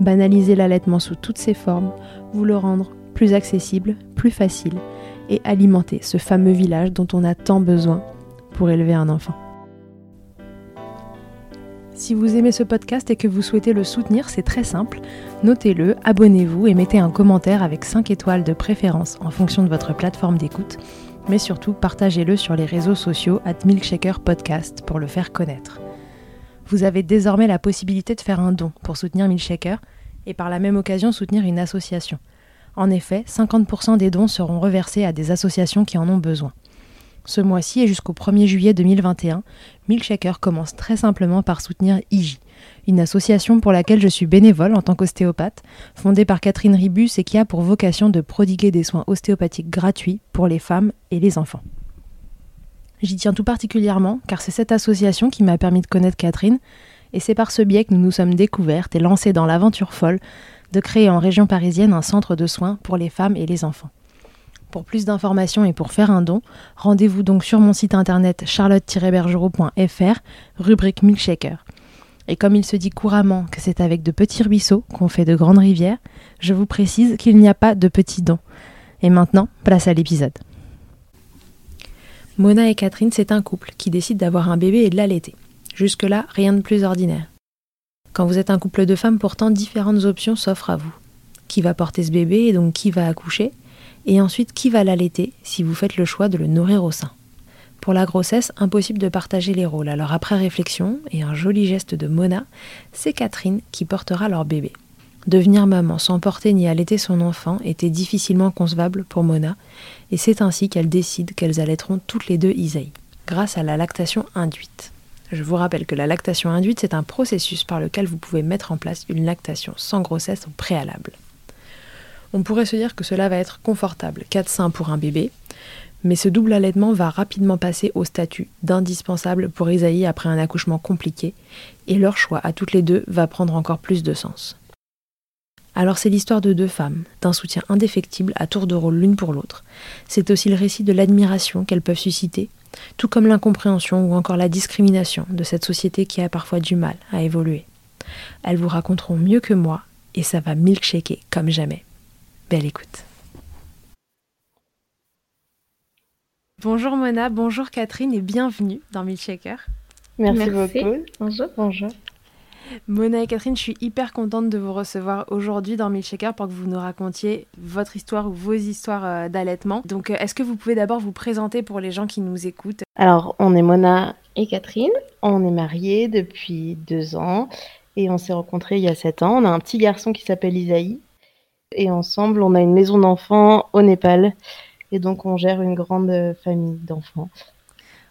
banaliser l'allaitement sous toutes ses formes, vous le rendre plus accessible, plus facile et alimenter ce fameux village dont on a tant besoin pour élever un enfant. Si vous aimez ce podcast et que vous souhaitez le soutenir, c'est très simple. Notez-le, abonnez-vous et mettez un commentaire avec 5 étoiles de préférence en fonction de votre plateforme d'écoute. Mais surtout, partagez-le sur les réseaux sociaux at Milkshaker Podcast pour le faire connaître vous avez désormais la possibilité de faire un don pour soutenir Milkshaker et par la même occasion soutenir une association. En effet, 50% des dons seront reversés à des associations qui en ont besoin. Ce mois-ci et jusqu'au 1er juillet 2021, Milkshaker commence très simplement par soutenir IJ, une association pour laquelle je suis bénévole en tant qu'ostéopathe, fondée par Catherine Ribus et qui a pour vocation de prodiguer des soins ostéopathiques gratuits pour les femmes et les enfants. J'y tiens tout particulièrement car c'est cette association qui m'a permis de connaître Catherine et c'est par ce biais que nous nous sommes découvertes et lancées dans l'aventure folle de créer en région parisienne un centre de soins pour les femmes et les enfants. Pour plus d'informations et pour faire un don, rendez-vous donc sur mon site internet charlotte-bergerot.fr, rubrique Milkshaker. Et comme il se dit couramment que c'est avec de petits ruisseaux qu'on fait de grandes rivières, je vous précise qu'il n'y a pas de petits dons. Et maintenant, place à l'épisode. Mona et Catherine, c'est un couple qui décide d'avoir un bébé et de l'allaiter. Jusque-là, rien de plus ordinaire. Quand vous êtes un couple de femmes, pourtant différentes options s'offrent à vous. Qui va porter ce bébé et donc qui va accoucher? Et ensuite, qui va l'allaiter si vous faites le choix de le nourrir au sein? Pour la grossesse, impossible de partager les rôles. Alors après réflexion et un joli geste de Mona, c'est Catherine qui portera leur bébé. Devenir maman sans porter ni allaiter son enfant était difficilement concevable pour Mona, et c'est ainsi qu'elle décide qu'elles allaiteront toutes les deux Isaïe, grâce à la lactation induite. Je vous rappelle que la lactation induite, c'est un processus par lequel vous pouvez mettre en place une lactation sans grossesse au préalable. On pourrait se dire que cela va être confortable, 4 seins pour un bébé, mais ce double allaitement va rapidement passer au statut d'indispensable pour Isaïe après un accouchement compliqué, et leur choix à toutes les deux va prendre encore plus de sens. Alors c'est l'histoire de deux femmes, d'un soutien indéfectible à tour de rôle l'une pour l'autre. C'est aussi le récit de l'admiration qu'elles peuvent susciter, tout comme l'incompréhension ou encore la discrimination de cette société qui a parfois du mal à évoluer. Elles vous raconteront mieux que moi et ça va milkshaker comme jamais. Belle écoute. Bonjour Mona, bonjour Catherine et bienvenue dans Milkshaker. Merci, beaucoup. Bonjour, bonjour. Mona et Catherine, je suis hyper contente de vous recevoir aujourd'hui dans Milkshaker pour que vous nous racontiez votre histoire ou vos histoires euh, d'allaitement. Donc, euh, est-ce que vous pouvez d'abord vous présenter pour les gens qui nous écoutent? Alors, on est Mona et Catherine. On est mariés depuis deux ans et on s'est rencontrés il y a sept ans. On a un petit garçon qui s'appelle Isaïe et ensemble, on a une maison d'enfants au Népal et donc on gère une grande famille d'enfants.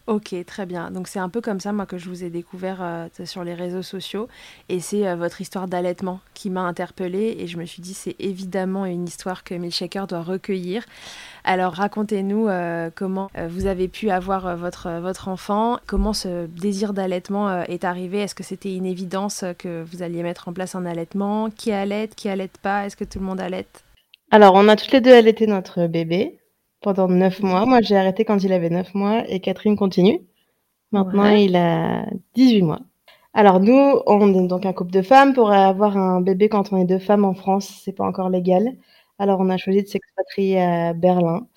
Ok, très bien. Donc c'est un peu comme ça, moi, que je vous ai découvert euh, sur les réseaux sociaux. Et c'est euh, votre histoire d'allaitement qui m'a interpellée. Et je me suis dit, c'est évidemment une histoire que Milkshaker doit recueillir. Alors racontez-nous euh, comment vous avez pu avoir votre, votre enfant, comment ce désir d'allaitement est arrivé? Est-ce que c'était une évidence que vous alliez mettre en place un allaitement? Qui allaite Qui allaite pas? Est-ce que tout le monde allaite Alors, on a toutes les deux allaité notre bébé pendant neuf mois. Moi, j'ai arrêté quand il avait neuf mois et Catherine continue. Maintenant, il a 18 mois. Alors nous, on est donc un couple de femmes. Pour avoir un bébé quand on est deux femmes en France, c'est pas encore légal. Alors on a choisi de s'expatrier à Berlin,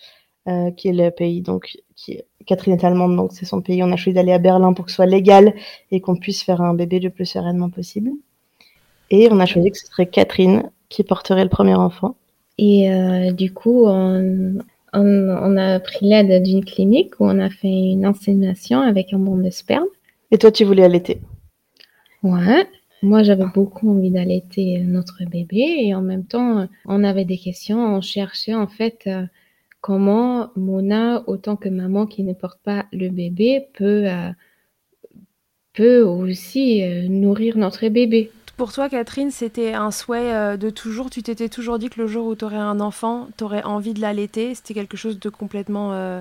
euh, qui est le pays donc qui Catherine est allemande donc c'est son pays. On a choisi d'aller à Berlin pour que ce soit légal et qu'on puisse faire un bébé le plus sereinement possible. Et on a choisi que ce serait Catherine qui porterait le premier enfant. Et euh, du coup, on, on, a pris l'aide d'une clinique où on a fait une insémination avec un bon de sperme. Et toi, tu voulais allaiter? Ouais. Moi, j'avais beaucoup envie d'allaiter notre bébé et en même temps, on avait des questions. On cherchait en fait euh, comment Mona, autant que maman qui ne porte pas le bébé, peut, euh, peut aussi euh, nourrir notre bébé. Pour toi, Catherine, c'était un souhait euh, de toujours Tu t'étais toujours dit que le jour où tu aurais un enfant, tu aurais envie de l'allaiter C'était quelque chose de complètement euh,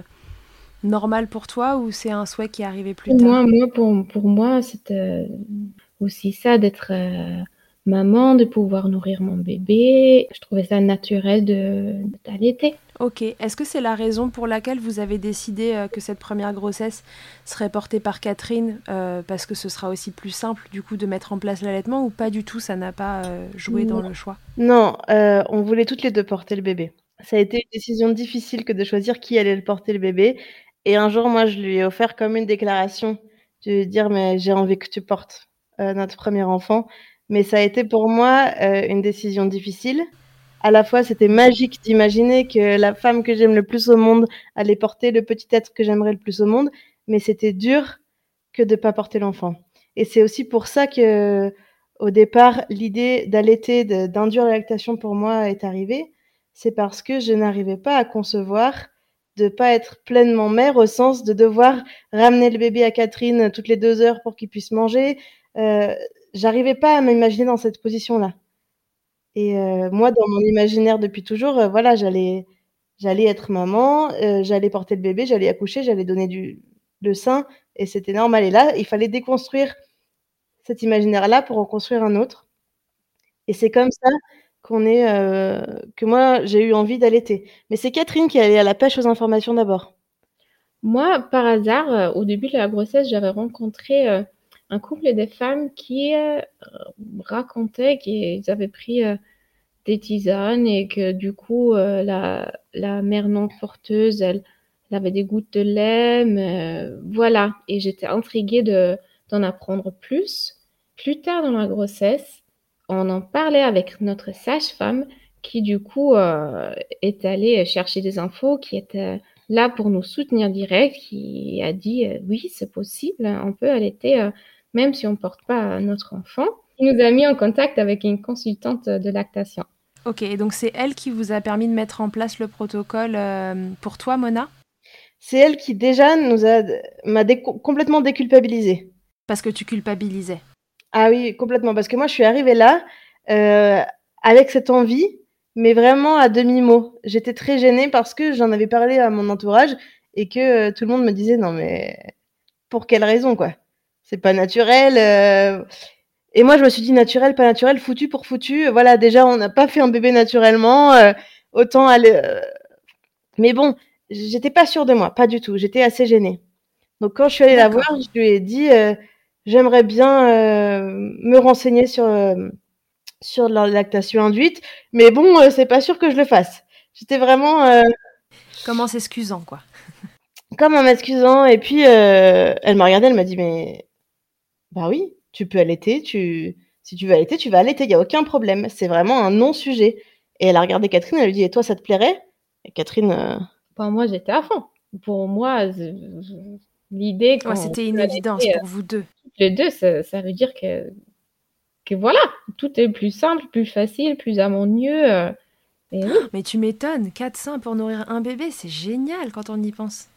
normal pour toi ou c'est un souhait qui arrivé plus tard? Moi, moi pour, pour moi, c'était aussi ça d'être euh, maman, de pouvoir nourrir mon bébé. Je trouvais ça naturel de d'allaiter. Ok. Est-ce que c'est la raison pour laquelle vous avez décidé euh, que cette première grossesse serait portée par Catherine euh, parce que ce sera aussi plus simple du coup de mettre en place l'allaitement ou pas du tout Ça n'a pas euh, joué dans le choix? Non, on voulait toutes les deux porter le bébé. Ça a été une décision difficile que de choisir qui allait le porter le bébé. Et un jour, moi, je lui ai offert comme une déclaration de dire mais j'ai envie que tu portes notre premier enfant. Mais ça a été pour moi une décision difficile à la fois c'était magique d'imaginer que la femme que j'aime le plus au monde allait porter le petit être que j'aimerais le plus au monde, mais c'était dur que de pas porter l'enfant. Et c'est aussi pour ça que au départ l'idée d'allaiter, d'induire la lactation pour moi est arrivée, c'est parce que je n'arrivais pas à concevoir de pas être pleinement mère au sens de devoir ramener le bébé à Catherine toutes les deux heures pour qu'il puisse manger. Euh, J'arrivais pas à m'imaginer dans cette position-là. Et euh, moi, dans mon imaginaire depuis toujours, euh, voilà, j'allais j'allais être maman, euh, j'allais porter le bébé, j'allais accoucher, j'allais donner du le sein et c'était normal et là, il fallait déconstruire cet imaginaire-là pour en construire un autre et c'est comme ça qu'on est que moi, j'ai eu envie d'allaiter. Mais c'est Catherine qui allait à la pêche aux informations d'abord. Moi, par hasard, au début de la grossesse, j'avais rencontré, un couple de femmes qui, racontaient qu'ils avaient pris, des tisanes et que du coup, euh, la, la mère non porteuse, elle, avait des gouttes de lait, voilà. Et j'étais intriguée de, d'en apprendre plus. Plus tard dans la grossesse, on en parlait avec notre sage-femme qui du coup euh, est allée chercher des infos, qui était là pour nous soutenir direct, qui a dit euh, oui c'est possible, on peut allaiter même si on porte pas notre enfant. Il nous a mis en contact avec une consultante de lactation. Ok, donc c'est elle qui vous a permis de mettre en place le protocole euh, pour toi, Mona? C'est elle qui déjà nous a m'a complètement déculpabilisée. Parce que tu culpabilisais. Ah oui, complètement. Parce que moi, je suis arrivée là euh, avec cette envie, mais vraiment à demi mot. J'étais très gênée parce que j'en avais parlé à mon entourage et que euh, tout le monde me disait non mais pour quelle raison quoi? C'est pas naturel. Et moi, je me suis dit naturel, pas naturel, foutu pour foutu. Voilà, déjà, on n'a pas fait un bébé naturellement. Euh, autant aller. Euh, mais bon, j'étais pas sûre de moi, pas du tout. J'étais assez gênée. Donc, quand je suis allée la voir, je lui ai dit euh, j'aimerais bien me renseigner sur sur la lactation induite, mais bon, c'est pas sûr que je le fasse. J'étais vraiment. Comment s'excusant, quoi. Comme en m'excusant. Et puis, elle m'a regardé, elle m'a dit mais bah oui, tu peux allaiter, tu Si tu veux allaiter, tu vas allaiter, il n'y a aucun problème. C'est vraiment un non-sujet. Et elle a regardé Catherine, elle lui dit, et toi, ça te plairait? Et Catherine... Euh, moi, j'étais à fond. Pour moi, l'idée... c'était une évidence pour vous deux. Les deux, ça, veut dire que, que voilà, tout est plus simple, plus facile, plus harmonieux. Euh, mais tu m'étonnes, quatre seins pour nourrir un bébé, c'est génial quand on y pense.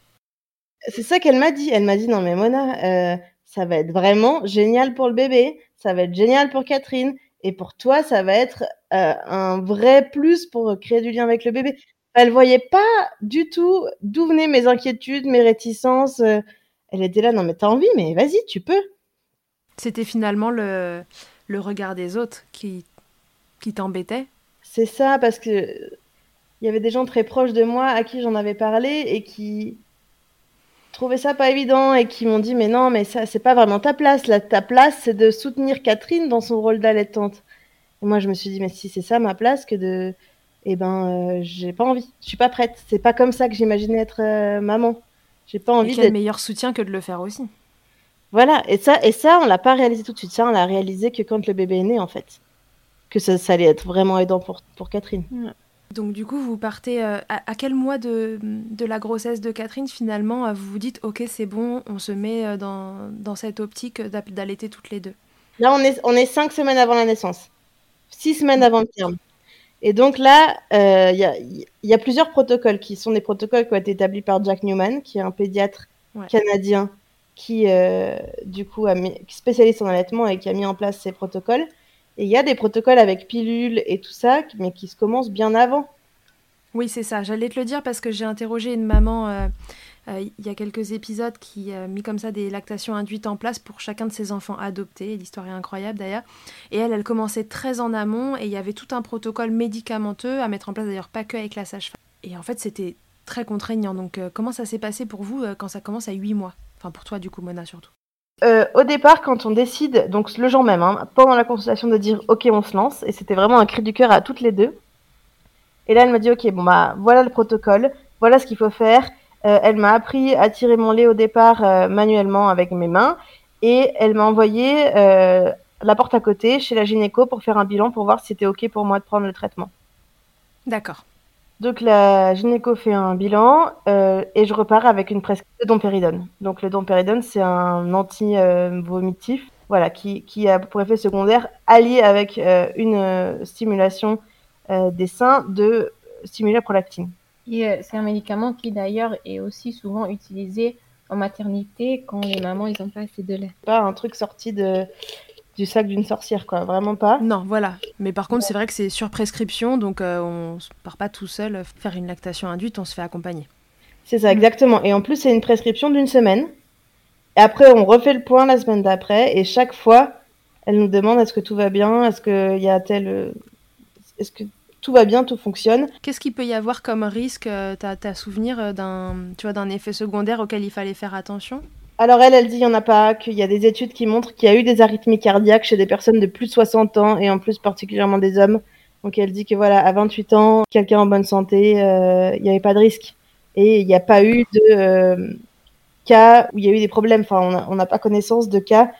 C'est ça qu'elle m'a dit. Elle m'a dit, non mais Mona, euh, ça va être vraiment génial pour le bébé, ça va être génial pour Catherine, et pour toi, ça va être euh, un vrai plus pour créer du lien avec le bébé. Elle voyait pas du tout d'où venaient mes inquiétudes, mes réticences. Euh. elle était là, non mais t'as envie, mais vas-y, tu peux. C'était finalement le, le regard des autres qui, qui t'embêtait C'est ça, parce que il y avait des gens très proches de moi à qui j'en avais parlé et qui trouvaient ça pas évident et qui m'ont dit mais non mais ça c'est pas vraiment ta place. Là ta place c'est de soutenir Catherine dans son rôle d'allaitante et moi je me suis dit mais si c'est ça ma place que de eh ben euh, j'ai pas envie. Je suis pas prête. C'est pas comme ça que j'imaginais être euh, maman. J'ai pas envie quel meilleur soutien que de le faire aussi. Voilà. Et ça et ça on l'a pas réalisé tout de suite. Ça on l'a réalisé que quand le bébé est né en fait. Que ça, ça allait être vraiment aidant pour pour Catherine donc du coup, vous partez euh, à, quel mois de, la grossesse de Catherine finalement euh, Vous vous dites, ok, c'est bon, on se met euh, dans, cette optique d'allaiter toutes les deux? Là, on est, on est cinq semaines avant la naissance, six semaines avant le terme. Et donc là, il y, a, plusieurs protocoles qui sont des protocoles qui ont été établis par Jack Newman, qui est un pédiatre canadien qui, du coup, a mis, spécialiste en allaitement et qui a mis en place ces protocoles. Et il y a des protocoles avec pilules et tout ça, mais qui se commencent bien avant. Oui, c'est ça. J'allais te le dire parce que j'ai interrogé une maman euh, euh, il y a quelques épisodes qui a mis comme ça des lactations induites en place pour chacun de ses enfants adoptés. L'histoire est incroyable d'ailleurs. Et elle, elle commençait très en amont et il y avait tout un protocole médicamenteux à mettre en place d'ailleurs pas que avec la sage-femme. Et en fait, c'était très contraignant. Donc, euh, comment ça s'est passé pour vous quand ça commence à 8 mois? Enfin, pour toi, du coup, Mona, surtout. Euh, au départ, quand on décide, donc le jour même, hein, pendant la consultation, de dire OK, on se lance, et c'était vraiment un cri du cœur à toutes les deux. Et là, elle m'a dit OK, bon bah voilà le protocole, voilà ce qu'il faut faire. Euh, elle m'a appris à tirer mon lait au départ euh, manuellement avec mes mains, et elle m'a envoyé la porte à côté chez la gynéco pour faire un bilan pour voir si c'était OK pour moi de prendre le traitement. D'accord. Donc la gynéco fait un bilan euh, et je repars avec une prescription de dompéridone. Donc le dompéridone, c'est un anti-vomitif voilà, qui, qui, a pour effet secondaire, allié avec euh, une euh, stimulation des seins, de stimuler la prolactine. C'est un médicament qui d'ailleurs est aussi souvent utilisé en maternité quand les mamans ils n'ont pas assez de lait. Pas un truc sorti de du sac d'une sorcière, quoi. Vraiment pas. Non, voilà. Mais par contre, c'est vrai que c'est sur prescription, donc euh, on part pas tout seul faire une lactation induite, on se fait accompagner. C'est ça, exactement. Et en plus, c'est une prescription d'une semaine. Et après, on refait le point la semaine d'après, et chaque fois, elle nous demande est-ce que tout va bien, est-ce qu'il y a tel, euh, est-ce que tout va bien, tout fonctionne? Qu'est-ce qu'il peut y avoir comme risque euh, T'as as souvenir d'un, tu vois, d'un effet secondaire auquel il fallait faire attention? Alors elle, elle dit il n'y en a pas, qu'il y a des études qui montrent qu'il y a eu des arythmies cardiaques chez des personnes de plus de 60 ans et en plus particulièrement des hommes. Donc elle dit que voilà, à 28 ans, quelqu'un en bonne santé, euh, il n'y avait pas de risque. Et il n'y a pas eu de euh, cas où il y a eu des problèmes. Enfin, on n'a pas connaissance de cas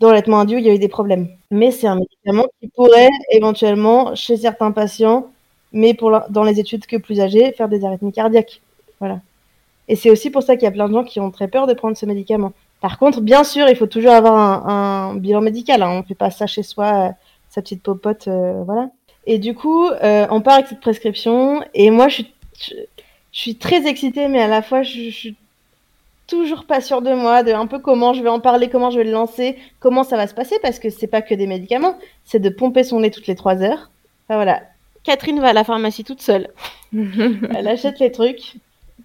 dans l'allaitement induit où il y a eu des problèmes. Mais c'est un médicament qui pourrait éventuellement, chez certains patients, mais pour dans les études que plus âgés, faire des arythmies cardiaques. Voilà. Et c'est aussi pour ça qu'il y a plein de gens qui ont très peur de prendre ce médicament. Par contre, bien sûr, il faut toujours avoir un, bilan médical. Hein. On ne fait pas ça chez soi, euh, sa petite popote, euh, voilà. Et du coup, euh, on part avec cette prescription. Et moi, je suis, je, suis très excitée, mais à la fois, je, je, suis toujours pas sûre de moi, de un peu comment je vais en parler, comment je vais le lancer, comment ça va se passer, parce que c'est pas que des médicaments, c'est de pomper son lait toutes les trois heures. Enfin, voilà. Catherine va à la pharmacie toute seule. Elle achète les trucs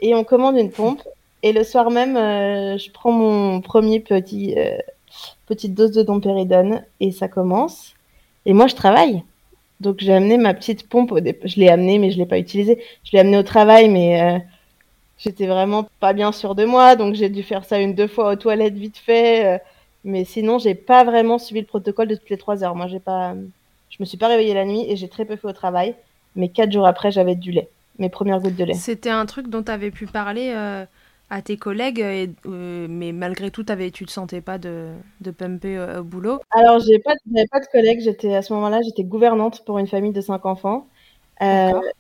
et on commande une pompe. Et le soir même, euh, je prends mon premier petit euh, petite dose de dompéridone et ça commence. Et moi, je travaille. Donc j'ai amené ma petite pompe. Je l'ai amenée, mais je l'ai pas utilisée. Je l'ai amenée au travail, mais euh, j'étais vraiment pas bien sûre de moi. Donc j'ai dû faire ça une deux fois aux toilettes vite fait. mais sinon, j'ai pas vraiment suivi le protocole de toutes les trois heures. Moi, j'ai pas. Je me suis pas réveillée la nuit et j'ai très peu fait au travail. Mais quatre jours après, j'avais du lait mes premières gouttes de lait. C'était un truc dont tu avais pu parler euh, à tes collègues, mais malgré tout, avais, tu ne te sentais pas de, de pumper au boulot? Alors, je n'avais pas de collègues. J'étais, à ce moment-là, j'étais gouvernante pour une famille de cinq enfants.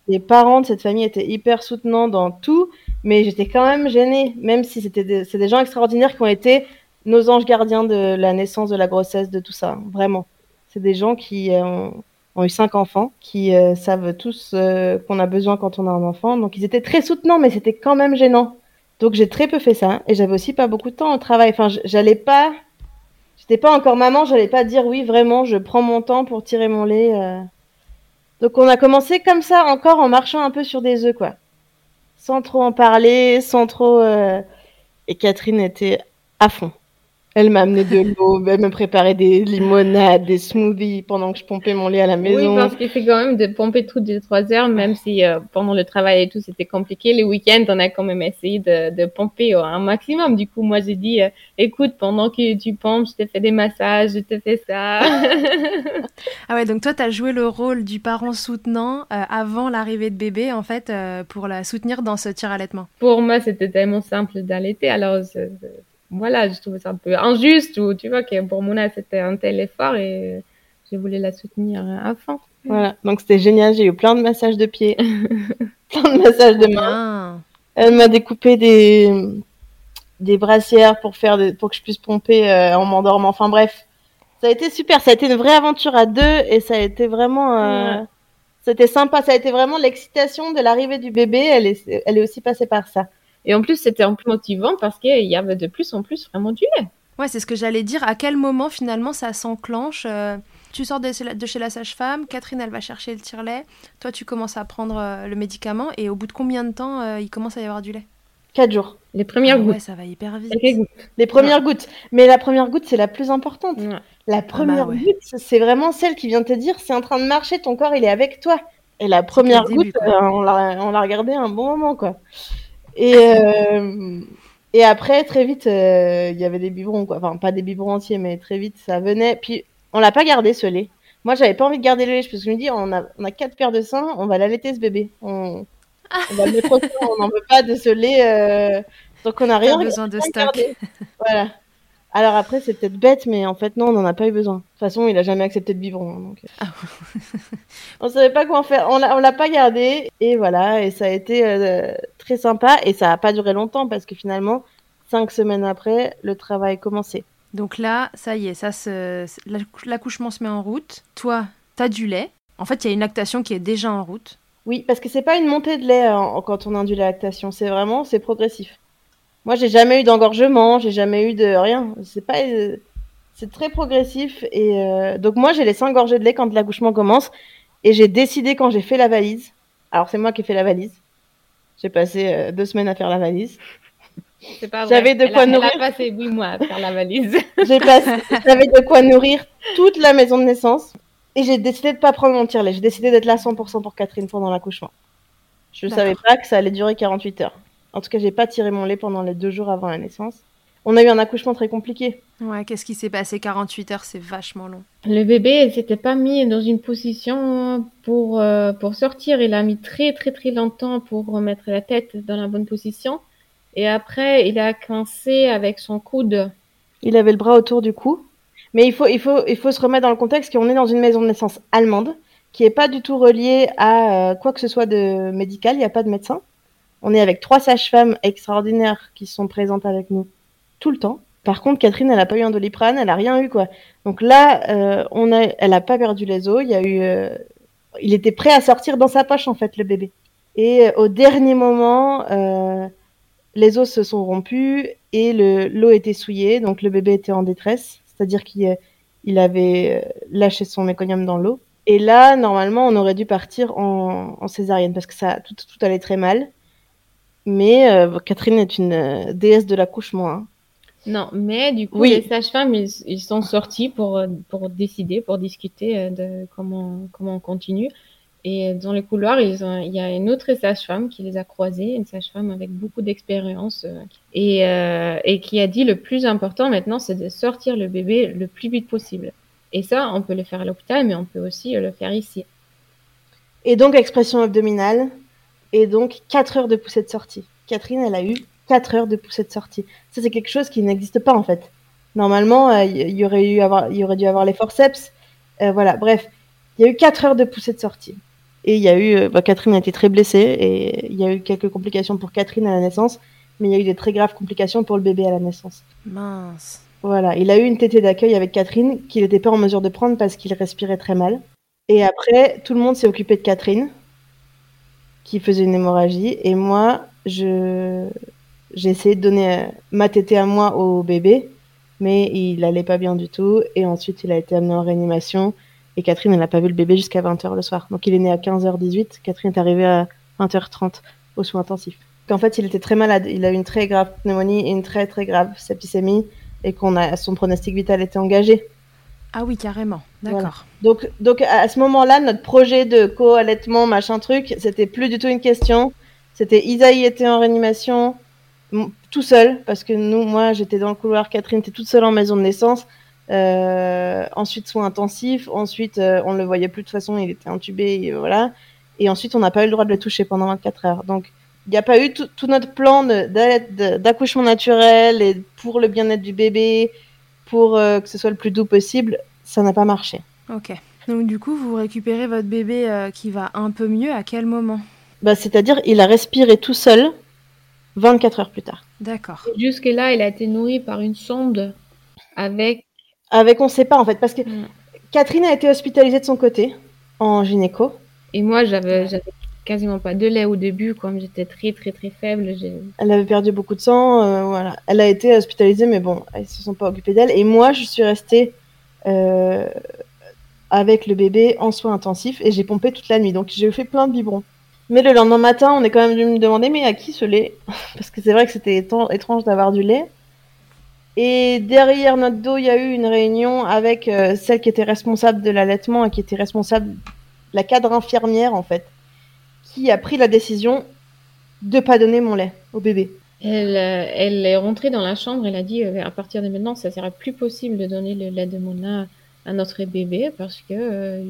les parents de cette famille étaient hyper soutenants dans tout, mais j'étais quand même gênée, même si c'était des, c'est des gens extraordinaires qui ont été nos anges gardiens de la naissance, de la grossesse, de tout ça, vraiment. C'est des gens qui ont, ont eu cinq enfants, qui euh, savent tous euh, qu'on a besoin quand on a un enfant. Donc ils étaient très soutenants, mais c'était quand même gênant. Donc j'ai très peu fait ça, et j'avais aussi pas beaucoup de temps au travail. Enfin, j'allais pas, j'étais pas encore maman, j'allais pas dire oui vraiment, je prends mon temps pour tirer mon lait. Euh. Donc on a commencé comme ça, encore en marchant un peu sur des œufs, quoi, sans trop en parler, sans trop. Et Catherine était à fond. Elle m'a amené de l'eau, elle me préparait des limonades, des smoothies pendant que je pompais mon lait à la maison. Oui, parce qu'il fait quand même de pomper toutes les trois heures, même si euh, pendant le travail et tout c'était compliqué. Les week-ends, on a quand même essayé de, de pomper un maximum. Du coup, moi j'ai dit, euh, écoute, pendant que tu pompes, je te fais des massages, je te fais ça. ah ouais, donc toi, tu as joué le rôle du parent soutenant euh, avant l'arrivée de bébé, en fait, pour la soutenir dans ce tir allaitement. Pour moi, c'était tellement simple d'allaiter, alors voilà, je trouvais ça un peu injuste ou tu vois que pour Mouna c'était un tel effort et je voulais la soutenir à fond. Voilà, donc c'était génial, j'ai eu plein de massages de pieds, plein de massages de mains. Elle m'a découpé des des brassières pour faire pour que je puisse pomper euh, en m'endormant. Enfin bref, ça a été super, ça a été une vraie aventure à deux et ça a été vraiment euh, c'était sympa, ça a été vraiment l'excitation de l'arrivée du bébé, elle est elle est aussi passée par ça. Et en plus, c'était un peu motivant parce qu'il y avait de plus en plus vraiment du lait. Ouais, c'est ce que j'allais dire. À quel moment finalement ça s'enclenche euh, Tu sors de, chez la sage-femme, Catherine elle va chercher le tire-lait, toi tu commences à prendre euh, le médicament et au bout de combien de temps euh, il commence à y avoir du lait? Quatre jours. Les premières ah gouttes. Ouais, ça va hyper vite. Les premières gouttes. Mais la première goutte, c'est la plus importante. La ah première bah goutte, c'est vraiment celle qui vient te dire c'est en train de marcher, ton corps il est avec toi. Et la première goutte, on l'a regardé un bon moment quoi. Et, euh, et après, très vite, euh, il y avait des biberons, quoi. Enfin, pas des biberons entiers, mais très vite, ça venait. Puis, on l'a pas gardé, ce lait. Moi, j'avais pas envie de garder le lait, parce que je me dis, on a, on a quatre paires de seins, on va l'allaiter, ce bébé. On, on va le mettre au on n'en veut pas de ce lait. Euh... Donc, on a rien. besoin de stock. Voilà. Alors après, c'est peut-être bête, mais en fait, non, on n'en a pas eu besoin. De toute façon, il a jamais accepté de biberon. Hein, donc... Euh. Ah. on savait pas quoi faire. On l'a pas gardé. Et voilà, et ça a été euh, très sympa. Et ça n'a pas duré longtemps parce que finalement, cinq semaines après, le travail commençait. Donc là, ça y est, ça se... l'accouchement se met en route. Toi, tu as du lait. En fait, il y a une lactation qui est déjà en route. Oui, parce que c'est pas une montée de lait hein, quand on induit la lactation. C'est vraiment, c'est progressif. Moi, j'ai jamais eu d'engorgement, j'ai jamais eu de rien. C'est pas, c'est très progressif et euh, donc moi j'ai cinq gorgées de lait quand l'accouchement commence et j'ai décidé quand j'ai fait la valise. Alors c'est moi qui ai fait la valise. J'ai passé euh, deux semaines à faire la valise. J'avais de quoi nourrir. Elle a passé huit mois à faire la valise. j'ai passé, j'avais de quoi nourrir toute la maison de naissance et j'ai décidé de pas prendre mon tire-lait. J'ai décidé d'être là 100% pour Catherine pendant l'accouchement. Je savais pas que ça allait durer 48 heures. En tout cas, j'ai pas tiré mon lait pendant les deux jours avant la naissance. On a eu un accouchement très compliqué. Ouais, qu'est-ce qui s'est passé? 48 heures, c'est vachement long. Le bébé, il s'était pas mis dans une position pour, euh, pour sortir. Il a mis très très très longtemps pour remettre la tête dans la bonne position. Et après, il a coincé avec son coude. Il avait le bras autour du cou. Mais il faut, il faut, il faut se remettre dans le contexte qu'on est dans une maison de naissance allemande qui est pas du tout reliée à euh, quoi que ce soit de médical. Il n'y a pas de médecin. On est avec trois sages-femmes extraordinaires qui sont présentes avec nous tout le temps. Par contre, Catherine, elle a pas eu un doliprane, elle a rien eu quoi. Donc là, euh, elle a pas perdu les os. Il a eu, euh, il était prêt à sortir dans sa poche en fait le bébé. Et euh, au dernier moment, les os se sont rompus et le l'eau était souillée, donc le bébé était en détresse, c'est-à-dire qu'il il avait lâché son méconium dans l'eau. Et là, normalement, on aurait dû partir en, en césarienne parce que ça tout, tout allait très mal. Mais euh, Catherine est une euh, déesse de l'accouchement. Hein. Non, mais du coup, les sages-femmes, ils, sont sortis pour, euh, pour décider, pour discuter de comment, comment on continue. Et dans les couloirs, ils ont, il y a une autre sage-femme qui les a croisés, une sage-femme avec beaucoup d'expérience, et, et qui a dit le plus important maintenant, c'est de sortir le bébé le plus vite possible. Et ça, on peut le faire à l'hôpital, mais on peut aussi le faire ici. Et donc, expression abdominale, et donc 4 heures de poussée de sortie. Catherine, elle a eu 4 heures de poussée de sortie. Ça, c'est quelque chose qui n'existe pas en fait. Normalement, il y, aurait eu avoir, y aurait dû avoir les forceps. voilà, bref, il y a eu 4 heures de poussée de sortie. Et il y a eu, bah, Catherine a été très blessée et il y a eu quelques complications pour Catherine à la naissance, mais il y a eu des très graves complications pour le bébé à la naissance. Mince. Voilà, il a eu une tétée d'accueil avec Catherine qu'il n'était pas en mesure de prendre parce qu'il respirait très mal. Et après, tout le monde s'est occupé de Catherine, qui faisait une hémorragie, et moi, je j'ai essayé de donner euh, ma tétée à moi au bébé, mais il n'allait pas bien du tout, et ensuite il a été amené en réanimation. Et Catherine, elle n'a pas vu le bébé jusqu'à 20h le soir. Donc il est né à 15h18. Catherine est arrivée à 20h30 aux soins intensifs. En fait, il était très malade. Il a eu une très grave pneumonie et une très très grave septicémie et qu'on a son pronostic vital était engagé. Ah oui, carrément. D'accord. Donc, donc à ce moment-là, notre projet de co-allaitement, machin truc, c'était plus du tout une question. C'était Isaïe était en réanimation, tout seul, parce que nous, moi, j'étais dans le couloir, Catherine était toute seule en maison de naissance. Euh, ensuite soins intensifs, ensuite euh, on le voyait plus de toute façon, il était intubé, et, voilà. Et ensuite on n'a pas eu le droit de le toucher pendant 24 heures. Donc il n'y a pas eu tout, notre plan d'accouchement naturel et pour le bien-être du bébé, pour euh, que ce soit le plus doux possible, ça n'a pas marché. Ok. Donc du coup, vous récupérez votre bébé qui va un peu mieux à quel moment? Bah, C'est-à-dire, il a respiré tout seul 24 heures plus tard. D'accord. Jusque-là, il a été nourri par une sonde avec avec on sait pas en fait, parce que mm. Catherine a été hospitalisée de son côté en gynéco. Et moi, j'avais, quasiment pas de lait au début, comme j'étais très très très faible. Elle avait perdu beaucoup de sang, euh, voilà. Elle a été hospitalisée, mais bon, elles se sont pas occupées d'elle. Et moi, je suis restée euh, avec le bébé en soins intensifs et j'ai pompé toute la nuit. Donc j'ai fait plein de biberons. Mais le lendemain matin, on est quand même venu me demander, mais à qui ce lait? Parce que c'est vrai que c'était étrange d'avoir du lait. Et derrière notre dos, il y a eu une réunion avec euh, celle qui était responsable de l'allaitement et qui était responsable, la cadre infirmière en fait, qui a pris la décision de pas donner mon lait au bébé. Elle, euh, est rentrée dans la chambre, elle a dit euh, à partir de maintenant, ça sera plus possible de donner le lait de mon lait à notre bébé parce que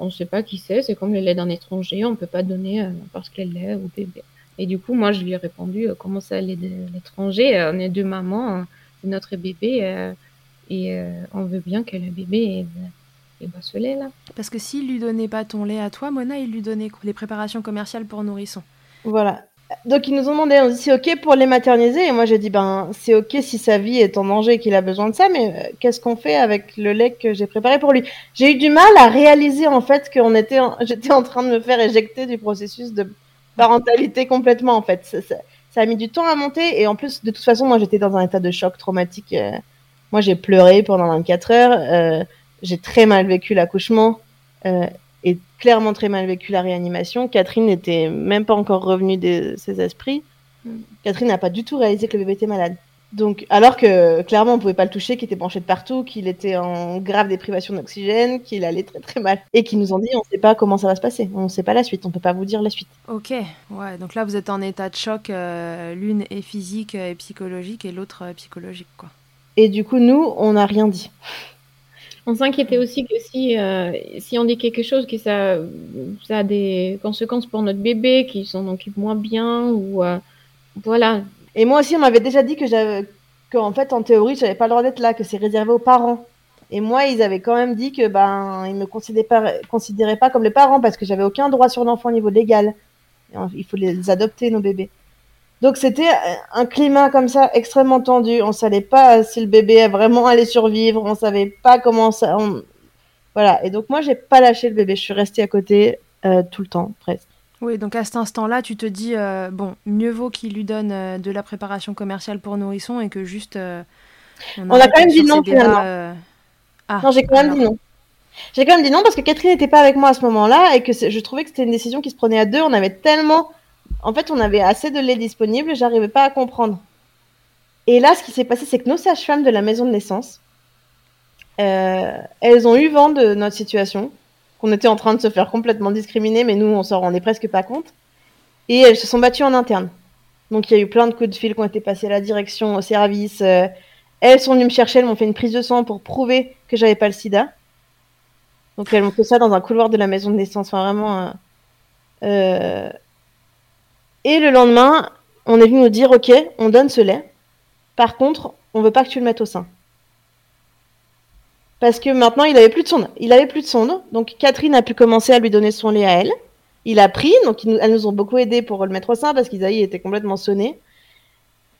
on ne sait pas qui c'est, c'est comme le lait d'un étranger, on ne peut pas donner parce qu'elle lait au bébé. Et du coup, moi, je lui ai répondu comment ça, l'étranger On est deux mamans notre bébé euh, et euh, on veut bien que le bébé ait, ce lait là. Parce que s'il lui donnait pas ton lait à toi, Mona, il lui donnait les préparations commerciales pour nourrissons. Voilà. Donc ils nous ont demandé, on dit c'est ok pour les materniser et moi j'ai dit ben c'est ok si sa vie est en danger et qu'il a besoin de ça, mais euh, qu'est-ce qu'on fait avec le lait que j'ai préparé pour lui? J'ai eu du mal à réaliser en fait qu'on était, j'étais en train de me faire éjecter du processus de parentalité complètement en fait. Ça, ça a mis du temps à monter et en plus de toute façon moi j'étais dans un état de choc traumatique euh, moi j'ai pleuré pendant 24 heures euh, j'ai très mal vécu l'accouchement euh, et clairement très mal vécu la réanimation Catherine n'était même pas encore revenue de ses esprits mm. Catherine n'a pas du tout réalisé que le bébé était malade donc, alors que clairement, on pouvait pas le toucher, qu'il était branché de partout, qu'il était en grave déprivation d'oxygène, qu'il allait très très mal. Et qu'ils nous ont dit, on sait pas comment ça va se passer, on sait pas la suite, on peut pas vous dire la suite. Ok, ouais, donc là vous êtes en état de choc, euh, l'une est physique et psychologique et l'autre psychologique, quoi. Et du coup, nous, on n'a rien dit. On s'inquiétait aussi que si, euh, si on dit quelque chose, que ça, a des conséquences pour notre bébé, qu'il s'en occupe moins bien, ou euh, voilà, et moi aussi, on m'avait déjà dit que j'avais, qu'en fait, en théorie, j'avais pas le droit d'être là, que c'est réservé aux parents. Et moi, ils avaient quand même dit que ben, ils me considéraient pas, considéraient pas comme les parents parce que j'avais aucun droit sur l'enfant au niveau légal. Il faut les adopter, nos bébés. Donc c'était un climat comme ça extrêmement tendu. On savait pas si le bébé vraiment allait survivre. On savait pas comment ça. Voilà. Et donc moi, j'ai pas lâché le bébé. Je suis restée à côté euh, tout le temps, presque. Oui, donc à cet instant-là, tu te dis, euh, bon, mieux vaut qu'il lui donne euh, de la préparation commerciale pour nourrisson et que juste... On, a quand même dit non, finalement. Ah, non, j'ai quand même dit non. J'ai quand même dit non parce que Catherine n'était pas avec moi à ce moment-là et que je trouvais que c'était une décision qui se prenait à deux. On avait tellement... En fait, on avait assez de lait disponible, j'arrivais pas à comprendre. Et là, ce qui s'est passé, c'est que nos sages-femmes de la maison de naissance, elles ont eu vent de notre situation on était en train de se faire complètement discriminer, mais nous, on s'en rendait presque pas compte. Et elles se sont battues en interne. Donc il y a eu plein de coups de fil qui ont été passés à la direction, au service. Euh, elles sont venues me chercher, elles m'ont fait une prise de sang pour prouver que j'avais pas le sida. Donc elles m'ont fait ça dans un couloir de la maison de naissance. Enfin vraiment. Euh, euh, et le lendemain, on est venu nous dire, ok, on donne ce lait. Par contre, on veut pas que tu le mettes au sein. Parce que maintenant, il avait plus de sonde. Il avait plus de sonde. Donc, Catherine a pu commencer à lui donner son lait à elle. Il a pris. Donc, elles nous ont beaucoup aidé pour le mettre au sein parce qu'Isaïe était complètement sonné.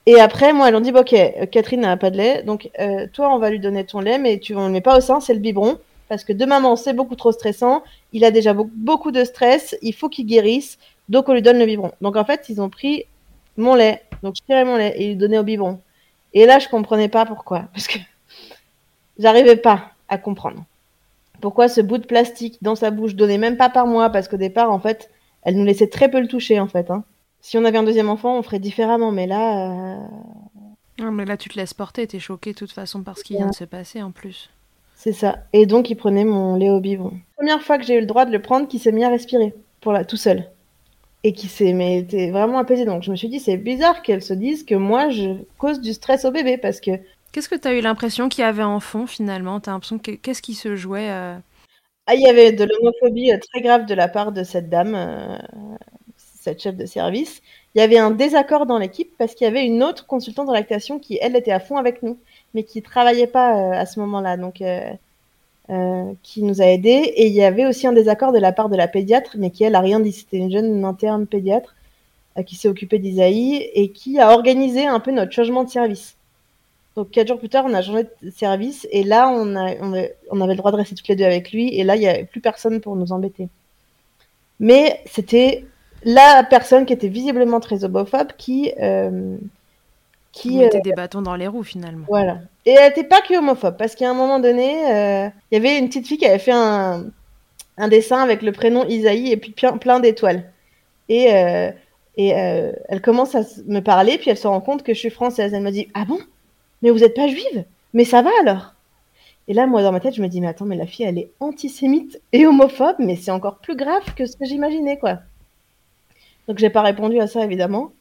Et après, moi, elles ont dit, ok, Catherine n'a pas de lait. Donc, euh, toi, on va lui donner ton lait, mais tu, on le met pas au sein, c'est le biberon. Parce que de maman, c'est beaucoup trop stressant. Il a déjà beaucoup de stress. Il faut qu'il guérisse. Donc, on lui donne le biberon. Donc, en fait, ils ont pris mon lait. Donc, je tirais mon lait et lui donnais au biberon. Et là, je comprenais pas pourquoi. Parce que j'arrivais pas à comprendre. Pourquoi ce bout de plastique dans sa bouche donnait même pas par moi Parce qu'au départ, en fait, elle nous laissait très peu le toucher, en fait. Hein. Si on avait un deuxième enfant, on ferait différemment. Mais là. Euh, non, mais là, tu te laisses porter. T'es choquée de toute façon par ce qui vient de se passer en plus. C'est ça. Et donc, il prenait mon lait au biberon. Première fois que j'ai eu le droit de le prendre, qui s'est mis à respirer pour la tout seul et qui s'est mais était vraiment apaisé. Donc je me suis dit c'est bizarre qu'elle se dise que moi je cause du stress au bébé parce que. Qu'est-ce que tu as eu l'impression qu'il y avait en fond finalement? T'as l'impression que qu'est-ce qui se jouait euh? Ah il y avait de l'homophobie euh, très grave de la part de cette dame, euh, cette chef de service. Il y avait un désaccord dans l'équipe parce qu'il y avait une autre consultante en lactation qui elle était à fond avec nous, mais qui travaillait pas à ce moment-là. Donc euh, qui nous a aidés. Et il y avait aussi un désaccord de la part de la pédiatre, mais qui, elle, a rien dit. C'était une jeune interne pédiatre euh, qui s'est occupée d'Isaïe et qui a organisé un peu notre changement de service. Donc, quatre jours plus tard, on a changé de service et là, on, a, on, avait le droit de rester toutes les deux avec lui. Et là, il n'y avait plus personne pour nous embêter. Mais c'était la personne qui était visiblement très homophobe qui, euh, qui mettait des bâtons dans les roues finalement. Voilà. Et elle n'était pas que homophobe, parce qu'à un moment donné, euh, il y avait une petite fille qui avait fait un, dessin avec le prénom Isaïe et puis plein, d'étoiles. Et, euh, euh, elle commence à me parler, puis elle se rend compte que je suis française. Elle me dit Ah bon? Mais vous n'êtes pas juive? Mais ça va alors? Et là, moi, dans ma tête, je me dis Mais attends, mais la fille, elle est antisémite et homophobe, mais c'est encore plus grave que ce que j'imaginais, quoi. Donc, j'ai pas répondu à ça, évidemment.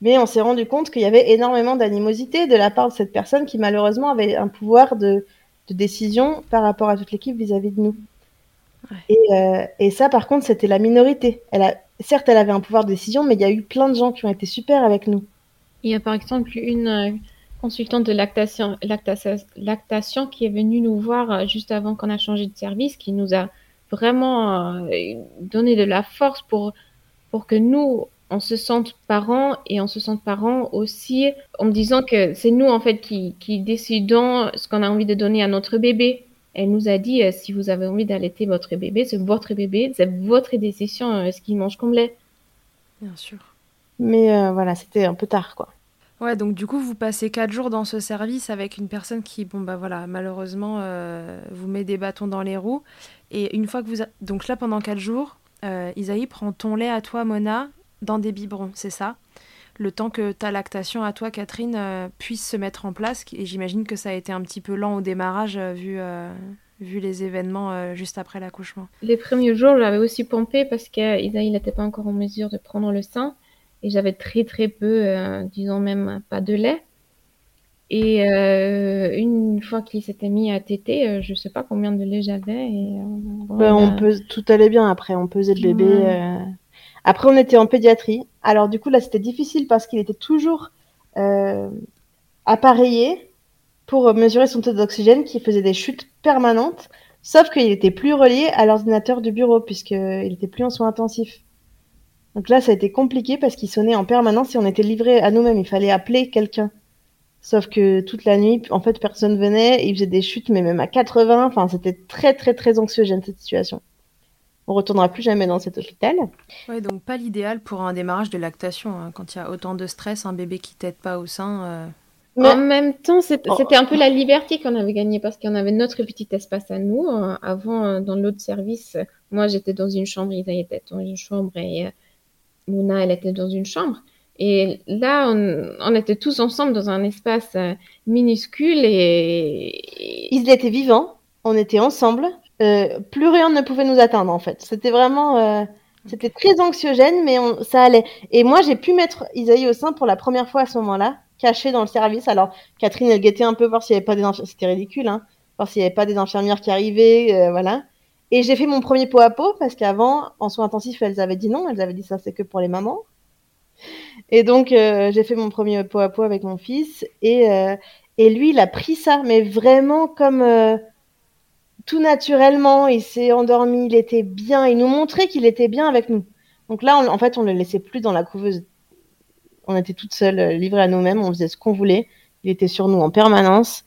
Mais on s'est rendu compte qu'il y avait énormément d'animosité de la part de cette personne qui malheureusement avait un pouvoir de, décision par rapport à toute l'équipe vis-à-vis de nous. Euh, et, ça, par contre, c'était la minorité. Elle a, certes, elle avait un pouvoir de décision, mais il y a eu plein de gens qui ont été super avec nous. Il y a par exemple une euh, consultante de lactation, lactation, qui est venue nous voir euh, juste avant qu'on a changé de service, qui nous a vraiment donné de la force pour, pour que nous, on se sente parents et on se sente parents aussi en me disant que c'est nous en fait qui, qui décidons ce qu'on a envie de donner à notre bébé. Elle nous a dit euh, si vous avez envie d'allaiter votre bébé, c'est votre bébé, c'est votre décision euh, ce qu'il mange comme lait. Bien sûr. Mais euh, voilà, c'était un peu tard quoi. Ouais, donc du coup, vous passez quatre jours dans ce service avec une personne qui, bon bah voilà, malheureusement, vous met des bâtons dans les roues. Et une fois que vous, donc là pendant quatre jours, Isaïe prend ton lait à toi, Mona, dans des biberons, c'est ça le temps que ta lactation à toi, Catherine, euh, puisse se mettre en place. Et j'imagine que ça a été un petit peu lent au démarrage euh, vu, euh, vu les événements juste après l'accouchement. Les premiers jours, j'avais aussi pompé parce qu'Isaïe n'était pas encore en mesure de prendre le sein. Et j'avais très très peu, disons même pas de lait. Et une fois qu'il s'était mis à téter, je sais pas combien de lait j'avais. Et, ben, on peut, tout allait bien après, on pesait le bébé. Après, on était en pédiatrie. Alors, du coup, là, c'était difficile parce qu'il était toujours euh, appareillé pour mesurer son taux d'oxygène qui faisait des chutes permanentes. Sauf qu'il était plus relié à l'ordinateur du bureau puisqu'il était plus en soins intensifs. Donc là, ça a été compliqué parce qu'il sonnait en permanence et on était livré à nous-mêmes. Il fallait appeler quelqu'un. Sauf que toute la nuit, en fait, personne venait. Il faisait des chutes, mais même à 80. Enfin, c'était très, très, très anxiogène cette situation on retournera plus jamais dans cet hôpital. Ouais, donc pas l'idéal pour un démarrage de lactation. Hein. Quand il y a autant de stress, un bébé qui t'aide pas au sein. Euh. Mais en même temps, oh. c'était un peu la liberté qu'on avait gagnée parce qu'on avait notre petit espace à nous. Euh, avant, euh, dans l'autre service, moi j'étais dans une chambre, Isa était dans une chambre et Mouna, elle était dans une chambre. Et là, on, était tous ensemble dans un espace minuscule et... Ils étaient vivants, on était ensemble, euh, plus rien ne pouvait nous atteindre en fait. C'était vraiment, euh, c'était très anxiogène, mais on, ça allait. Et moi, j'ai pu mettre Isaïe au sein pour la première fois à ce moment-là, caché dans le service. Alors, Catherine, elle guettait un peu voir s'il n'y avait pas des infirmières. C'était ridicule, hein, voir s'il n'y avait pas des infirmières qui arrivaient, euh, voilà. Et j'ai fait mon premier pot à pot parce qu'avant, en soins intensifs, elles avaient dit non. Elles avaient dit ça, c'est que pour les mamans. Et donc, euh, j'ai fait mon premier pot à pot avec mon fils. Et, euh, et lui, il a pris ça, mais vraiment comme euh, tout naturellement. Il s'est endormi, il était bien. Il nous montrait qu'il était bien avec nous. Donc là, en fait, on le laissait plus dans la couveuse. On était toutes seules, livrées à nous-mêmes. On faisait ce qu'on voulait. Il était sur nous en permanence.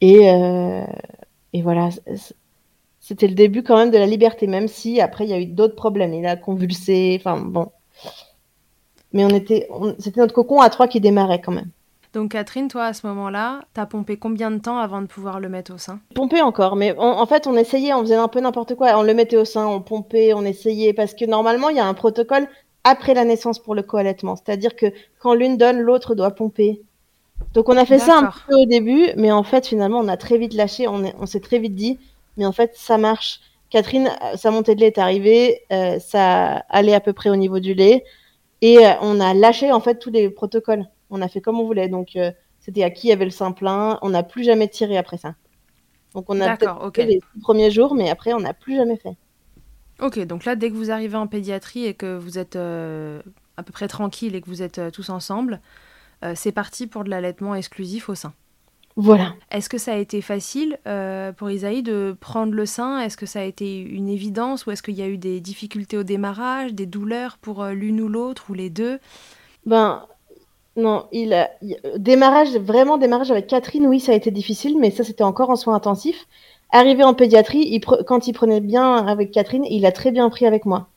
Et, et voilà, c'était le début quand même de la liberté, même si après il y a eu d'autres problèmes. Il a convulsé, enfin bon. Mais on était, c'était notre cocon à trois qui démarrait quand même. Donc Catherine, toi à ce moment-là, t'as pompé combien de temps avant de pouvoir le mettre au sein? Pompé encore, mais en fait on essayait, on faisait un peu n'importe quoi. On le mettait au sein, on pompait, on essayait, parce que normalement il y a un protocole après la naissance pour le co-allaitement. C'est-à-dire que quand l'une donne, l'autre doit pomper. Donc on a fait ça un peu au début, mais en fait finalement on a très vite lâché, on s'est très vite dit, mais en fait, ça marche. Catherine, sa montée de lait est arrivée, euh, ça allait à peu près au niveau du lait, et euh, on a lâché en fait tous les protocoles. On a fait comme on voulait, donc c'était à qui avait le sein plein. On n'a plus jamais tiré après ça. Donc on a fait les premiers jours, mais après on n'a plus jamais fait. Ok, donc là, dès que vous arrivez en pédiatrie et que vous êtes à peu près tranquille et que vous êtes tous ensemble, c'est parti pour de l'allaitement exclusif au sein. Voilà. Est-ce que ça a été facile euh, pour Isaïe de prendre le sein? Est-ce que ça a été une évidence? Ou est-ce qu'il y a eu des difficultés au démarrage, des douleurs pour euh, l'une ou l'autre ou les deux? Ben non, il a démarrage vraiment démarrage avec Catherine, oui, ça a été difficile, mais ça c'était encore en soins intensifs. Arrivé en pédiatrie, quand il prenait bien avec Catherine, il a très bien pris avec moi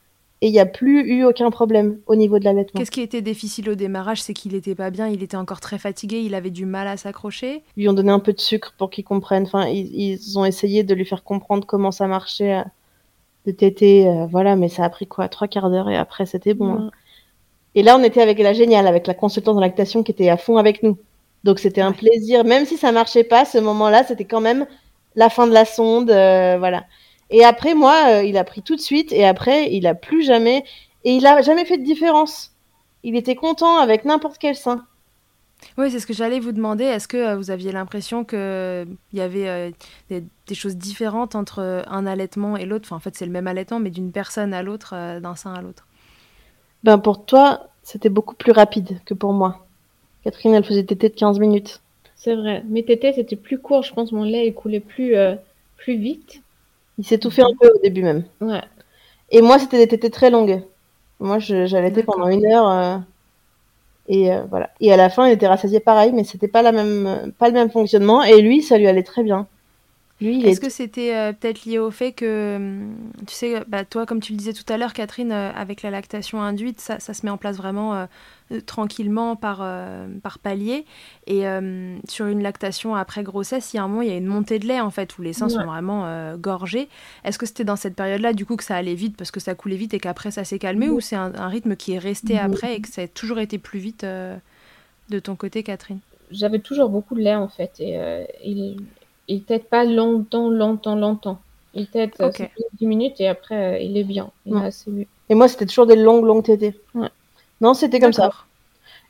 et il n'y a plus eu aucun problème au niveau de l'allaitement. Qu'est-ce qui était difficile au démarrage C'est qu'il n'était pas bien, il était encore très fatigué, il avait du mal à s'accrocher. Ils lui ont donné un peu de sucre pour qu'il comprenne. Enfin, ils, ont essayé de lui faire comprendre comment ça marchait euh, de téter, euh, voilà, mais ça a pris quoi, trois quarts d'heure et après c'était bon. Hein. Et là, on était avec la géniale, avec la consultante en lactation qui était à fond avec nous. Donc c'était un plaisir, même si ça marchait pas, ce moment-là, c'était quand même la fin de la sonde, euh, voilà. Et après, moi, euh, il a pris tout de suite. Et après, il a plus jamais. Et il a jamais fait de différence. Il était content avec n'importe quel sein. Oui, c'est ce que j'allais vous demander. Est-ce que euh, vous aviez l'impression qu'il y avait euh, des, choses différentes entre un allaitement et l'autre? Enfin, En fait, c'est le même allaitement, mais d'une personne à l'autre, d'un sein à l'autre. Ben, pour toi, c'était beaucoup plus rapide que pour moi. Catherine, elle faisait tété de 15 minutes. C'est vrai. Mes tétés, c'était plus court. Je pense mon lait, il coulait plus, plus vite. Il s'est tout fait un peu au début même. Ouais. Et moi, c'était des tétés très longues. Moi, j'allaitais pendant une heure. Euh, et euh, voilà. Et à la fin, il était rassasié pareil, mais c'était pas la même, pas le même fonctionnement. Et lui, ça lui allait très bien. Est-ce que c'était euh, peut-être lié au fait que, hum, tu sais, bah, toi, comme tu le disais tout à l'heure, Catherine, avec la lactation induite, ça, ça, se met en place vraiment euh, tranquillement par, euh, par palier. Et euh, sur une lactation après grossesse, il y a un moment, il y a une montée de lait en fait, où les seins sont vraiment gorgés. Est-ce que c'était dans cette période-là, du coup, que ça allait vite parce que ça coulait vite et qu'après ça s'est calmé, ou c'est un, rythme qui est resté après et que ça a toujours été plus vite de ton côté, Catherine? J'avais toujours beaucoup de lait en fait, et il, il tête pas longtemps, longtemps, longtemps. Il tête 10 minutes et après il est bien. Il assez Et moi, c'était toujours des longues, longues tétées. Ouais. Non, c'était comme ça.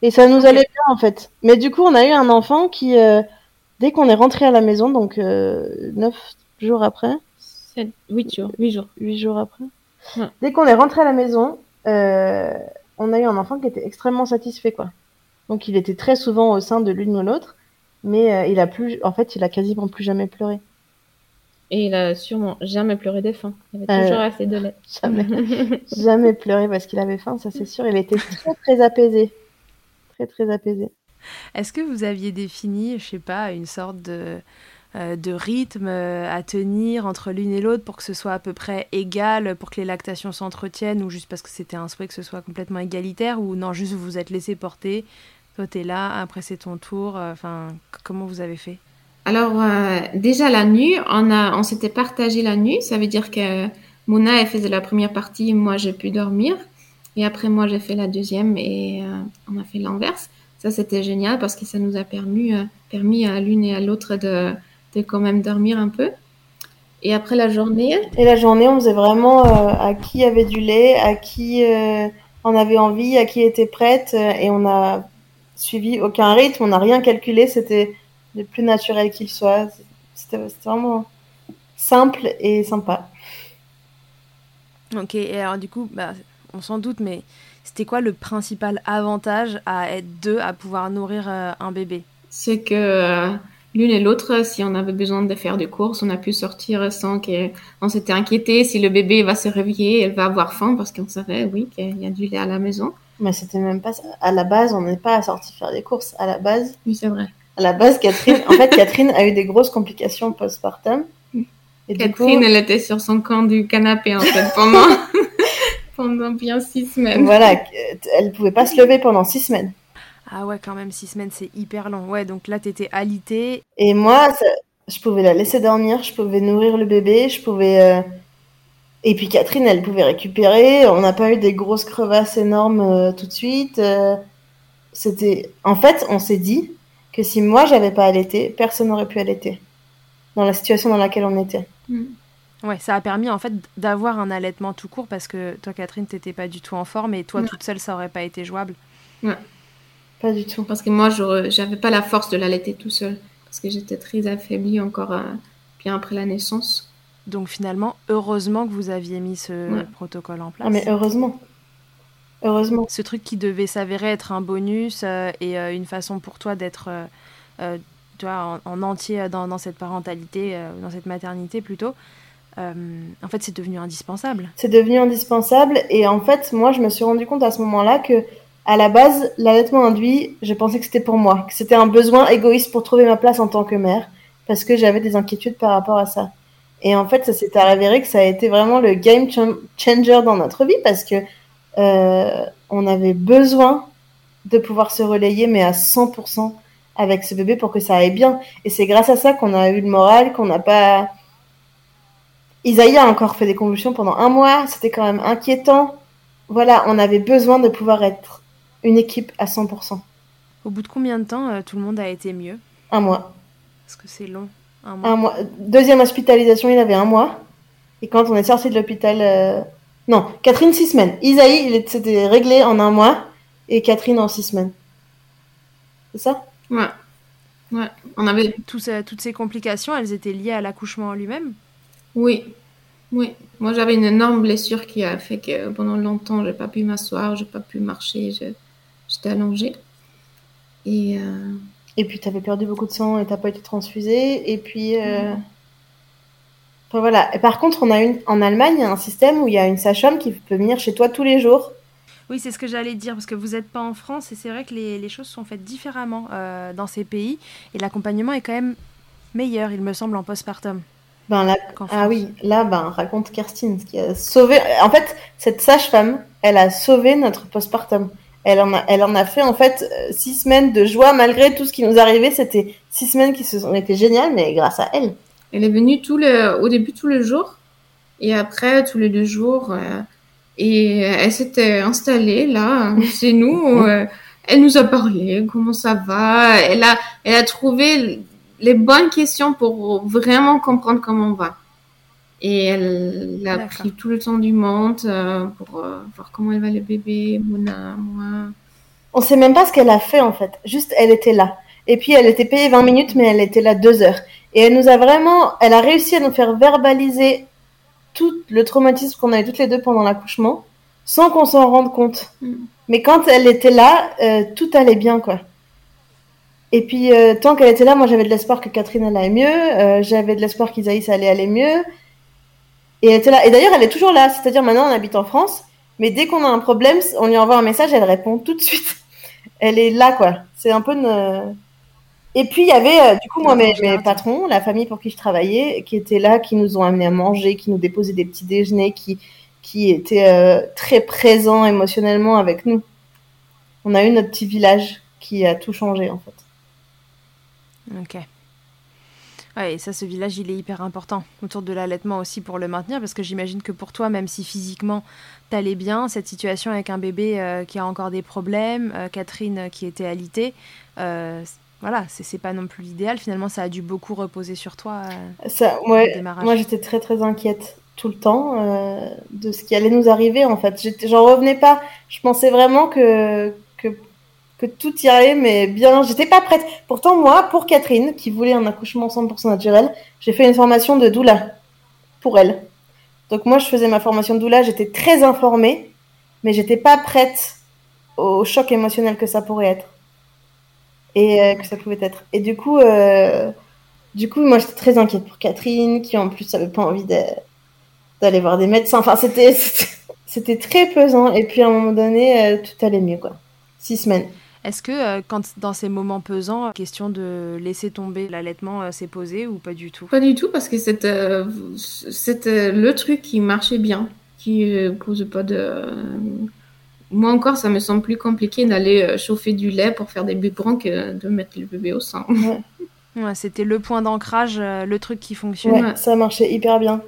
Et ça nous allait bien en fait. Mais du coup, on a eu un enfant qui, euh, dès qu'on est rentré à la maison, donc euh, neuf jours après. 8 jours. 8 jours. 8 jours après. Dès qu'on est rentré à la maison, euh, on a eu un enfant qui était extrêmement satisfait quoi. Donc il était très souvent au sein de l'une ou l'autre, mais il a plus, en fait, il a quasiment plus jamais pleuré. Et il a sûrement jamais pleuré des faim. Il avait toujours euh, assez de lait. Jamais, jamais pleuré parce qu'il avait faim, ça c'est sûr. Il était très très apaisé. Très très apaisé. Est-ce que vous aviez défini, je sais pas, une sorte de, euh, de rythme euh, à tenir entre l'une et l'autre pour que ce soit à peu près égal, pour que les lactations s'entretiennent, ou juste parce que c'était un souhait que ce soit complètement égalitaire, ou non, juste vous vous êtes laissé porter, toi t'es là, après c'est ton tour, enfin, comment vous avez fait? Alors, euh, déjà la nuit, on, a, on s'était partagé la nuit. Ça veut dire que Mouna, elle faisait la première partie, moi, j'ai pu dormir. Et après, moi, j'ai fait la deuxième et euh, on a fait l'inverse. Ça, c'était génial parce que ça nous a permis, euh, permis à l'une et à l'autre de, de quand même dormir un peu. Et après la journée Et la journée, on faisait vraiment à qui avait du lait, à qui on avait envie, à qui était prête. et on a suivi aucun rythme, on n'a rien calculé. C'était le plus naturel qu'il soit. C'était vraiment simple et sympa. Ok, et alors du coup, bah, on s'en doute, mais C'était quoi le principal avantage à être deux, à pouvoir nourrir un bébé? C'est que l'une et l'autre, si on avait besoin de faire des courses, on a pu sortir sans qu'on s'était inquiété si le bébé va se réveiller, elle va avoir faim parce qu'on savait, oui, qu'il y a du lait à la maison. Mais c'était même pas ça. À la base, on n'est pas sorti faire des courses. À la base. Oui, c'est vrai. À la base, Catherine, en fait, Catherine a eu des grosses complications postpartum. Et Catherine, elle était sur son camp du canapé, en fait, pendant, pendant bien six semaines. Voilà, elle pouvait pas se lever pendant six semaines. Ah ouais, quand même, six semaines, c'est hyper long. Ouais, donc là, t'étais alitée. Et moi, je pouvais la laisser dormir, je pouvais nourrir le bébé, je pouvais. Euh, et puis Catherine, elle pouvait récupérer. On n'a pas eu des grosses crevasses énormes euh, tout de suite. Euh, c'était. En fait, on s'est dit que si moi j'avais pas allaité, personne n'aurait pu allaiter dans la situation dans laquelle on était. Mm. Ouais, ça a permis en fait d'avoir un allaitement tout court parce que toi, Catherine, t'étais pas du tout en forme et toi, toute seule, ça aurait pas été jouable. Ouais. Pas du tout. Parce que moi, j'avais pas la force de l'allaiter tout seul. Parce que j'étais très affaiblie encore euh, bien après la naissance. Donc finalement, heureusement que vous aviez mis ce protocole en place. Ah mais heureusement. Heureusement. Ce truc qui devait s'avérer être un bonus euh, et euh, une façon pour toi d'être en, en, entier dans, dans cette parentalité, dans cette maternité plutôt. en fait, c'est devenu indispensable. C'est devenu indispensable et en fait, moi, je me suis rendu compte à ce moment-là que à la base, l'allaitement induit, je pensais que c'était pour moi, que c'était un besoin égoïste pour trouver ma place en tant que mère, parce que j'avais des inquiétudes par rapport à ça. Et en fait, ça s'est avéré que ça a été vraiment le game changer dans notre vie, parce que euh, on avait besoin de pouvoir se relayer, mais à 100% avec ce bébé pour que ça aille bien. Et c'est grâce à ça qu'on a eu le moral, qu'on n'a pas... Isaïe a encore fait des convulsions pendant un mois, c'était quand même inquiétant. Voilà, on avait besoin de pouvoir être une équipe à 100%. Au bout de combien de temps euh, tout le monde a été mieux? Un mois. Parce que c'est long. Un mois. Deuxième hospitalisation, il avait un mois. Et quand on est sorti de l'hôpital. Euh, non, Catherine, six semaines. Isaïe, il s'était réglé en un mois. Et Catherine en six semaines. C'est ça? Ouais. Ouais. On avait. toutes ces complications, elles étaient liées à l'accouchement en lui-même? Oui. Oui, moi j'avais une énorme blessure qui a fait que pendant longtemps j'ai pas pu m'asseoir, j'ai pas pu marcher, j'étais allongée. Et, euh... et puis tu avais perdu beaucoup de sang et t'as pas été transfusée. Et puis. Euh... Enfin, voilà. Et par contre, on a une... en Allemagne, il y a un système où il y a une sage-femme qui peut venir chez toi tous les jours. Oui, c'est ce que j'allais dire, parce que vous n'êtes pas en France et c'est vrai que les, les, choses sont faites différemment euh, dans ces pays et l'accompagnement est quand même meilleur, il me semble, en postpartum. Ben là, ah oui, là, ben, raconte Kerstin, qui a sauvé. En fait, cette sage-femme, elle a sauvé notre postpartum. Elle en a, elle en a fait en fait euh, six semaines de joie malgré tout ce qui nous arrivait. C'était six semaines qui se sont été géniales, mais grâce à elle. Elle est venue tout le, au début tous les jours et après tous les deux jours. Euh, et elle s'était installée là, chez nous. Euh, elle nous a parlé, comment ça va. Elle a, elle a trouvé les bonnes questions pour vraiment comprendre comment on va. Et elle a pris tout le temps du monde euh, pour euh, voir comment elle va le bébé, Mona, moi. On sait même pas ce qu'elle a fait en fait. Juste, elle était là. Et puis, elle était payée 20 minutes, mais elle était là deux heures. Et elle nous a vraiment, elle a réussi à nous faire verbaliser tout le traumatisme qu'on avait toutes les deux pendant l'accouchement, sans qu'on s'en rende compte. Mm. Mais quand elle était là, euh, tout allait bien, quoi. Et puis, tant qu'elle était là, moi, j'avais de l'espoir que Catherine allait mieux. J'avais de l'espoir qu'Isaïs allait aller mieux. Et elle était là. Et d'ailleurs, elle est toujours là. C'est-à-dire, maintenant, on habite en France. Mais dès qu'on a un problème, on lui envoie un message, elle répond tout de suite. Elle est là, quoi. C'est un peu une... Et puis, il y avait, euh, du coup, moi, mes, patrons, la famille pour qui je travaillais, qui étaient là, qui nous ont amenés à manger, qui nous déposaient des petits déjeuners, qui, qui étaient très présents émotionnellement avec nous. On a eu notre petit village qui a tout changé, en fait. Ok. Ouais, et ça, ce village, il est hyper important autour de l'allaitement aussi pour le maintenir, parce que j'imagine que pour toi, même si physiquement t'allais bien, cette situation avec un bébé euh, qui a encore des problèmes, euh, Catherine euh, qui était alitée, voilà, c'est pas non plus l'idéal. Finalement, ça a dû beaucoup reposer sur toi. ça, ouais, moi, j'étais très très inquiète tout le temps de ce qui allait nous arriver. En fait, j'en revenais pas. Je pensais vraiment que que tout irait, mais bien, j'étais pas prête. Pourtant, moi, pour Catherine, qui voulait un accouchement 100% naturel, j'ai fait une formation de doula pour elle. Donc moi, je faisais ma formation de doula, j'étais très informée, mais j'étais pas prête au choc émotionnel que ça pourrait être et euh, que ça pouvait être. Et du coup, euh, du coup, moi j'étais très inquiète pour Catherine, qui en plus avait pas envie d'aller voir des médecins. Enfin, c'était c'était très pesant. Et puis à un moment donné, euh, tout allait mieux, quoi. Six semaines. Est-ce que quand dans ces moments pesants, question de laisser tomber l'allaitement s'est posée ou pas du tout? Pas du tout, parce que c'était c'était le truc qui marchait bien, qui pose pas de moi encore, ça me semble plus compliqué d'aller euh, chauffer du lait pour faire des biberons que de mettre le bébé au sein. Ouais. C'était le point d'ancrage, euh, le truc qui fonctionnait. Ouais, ça marchait hyper bien.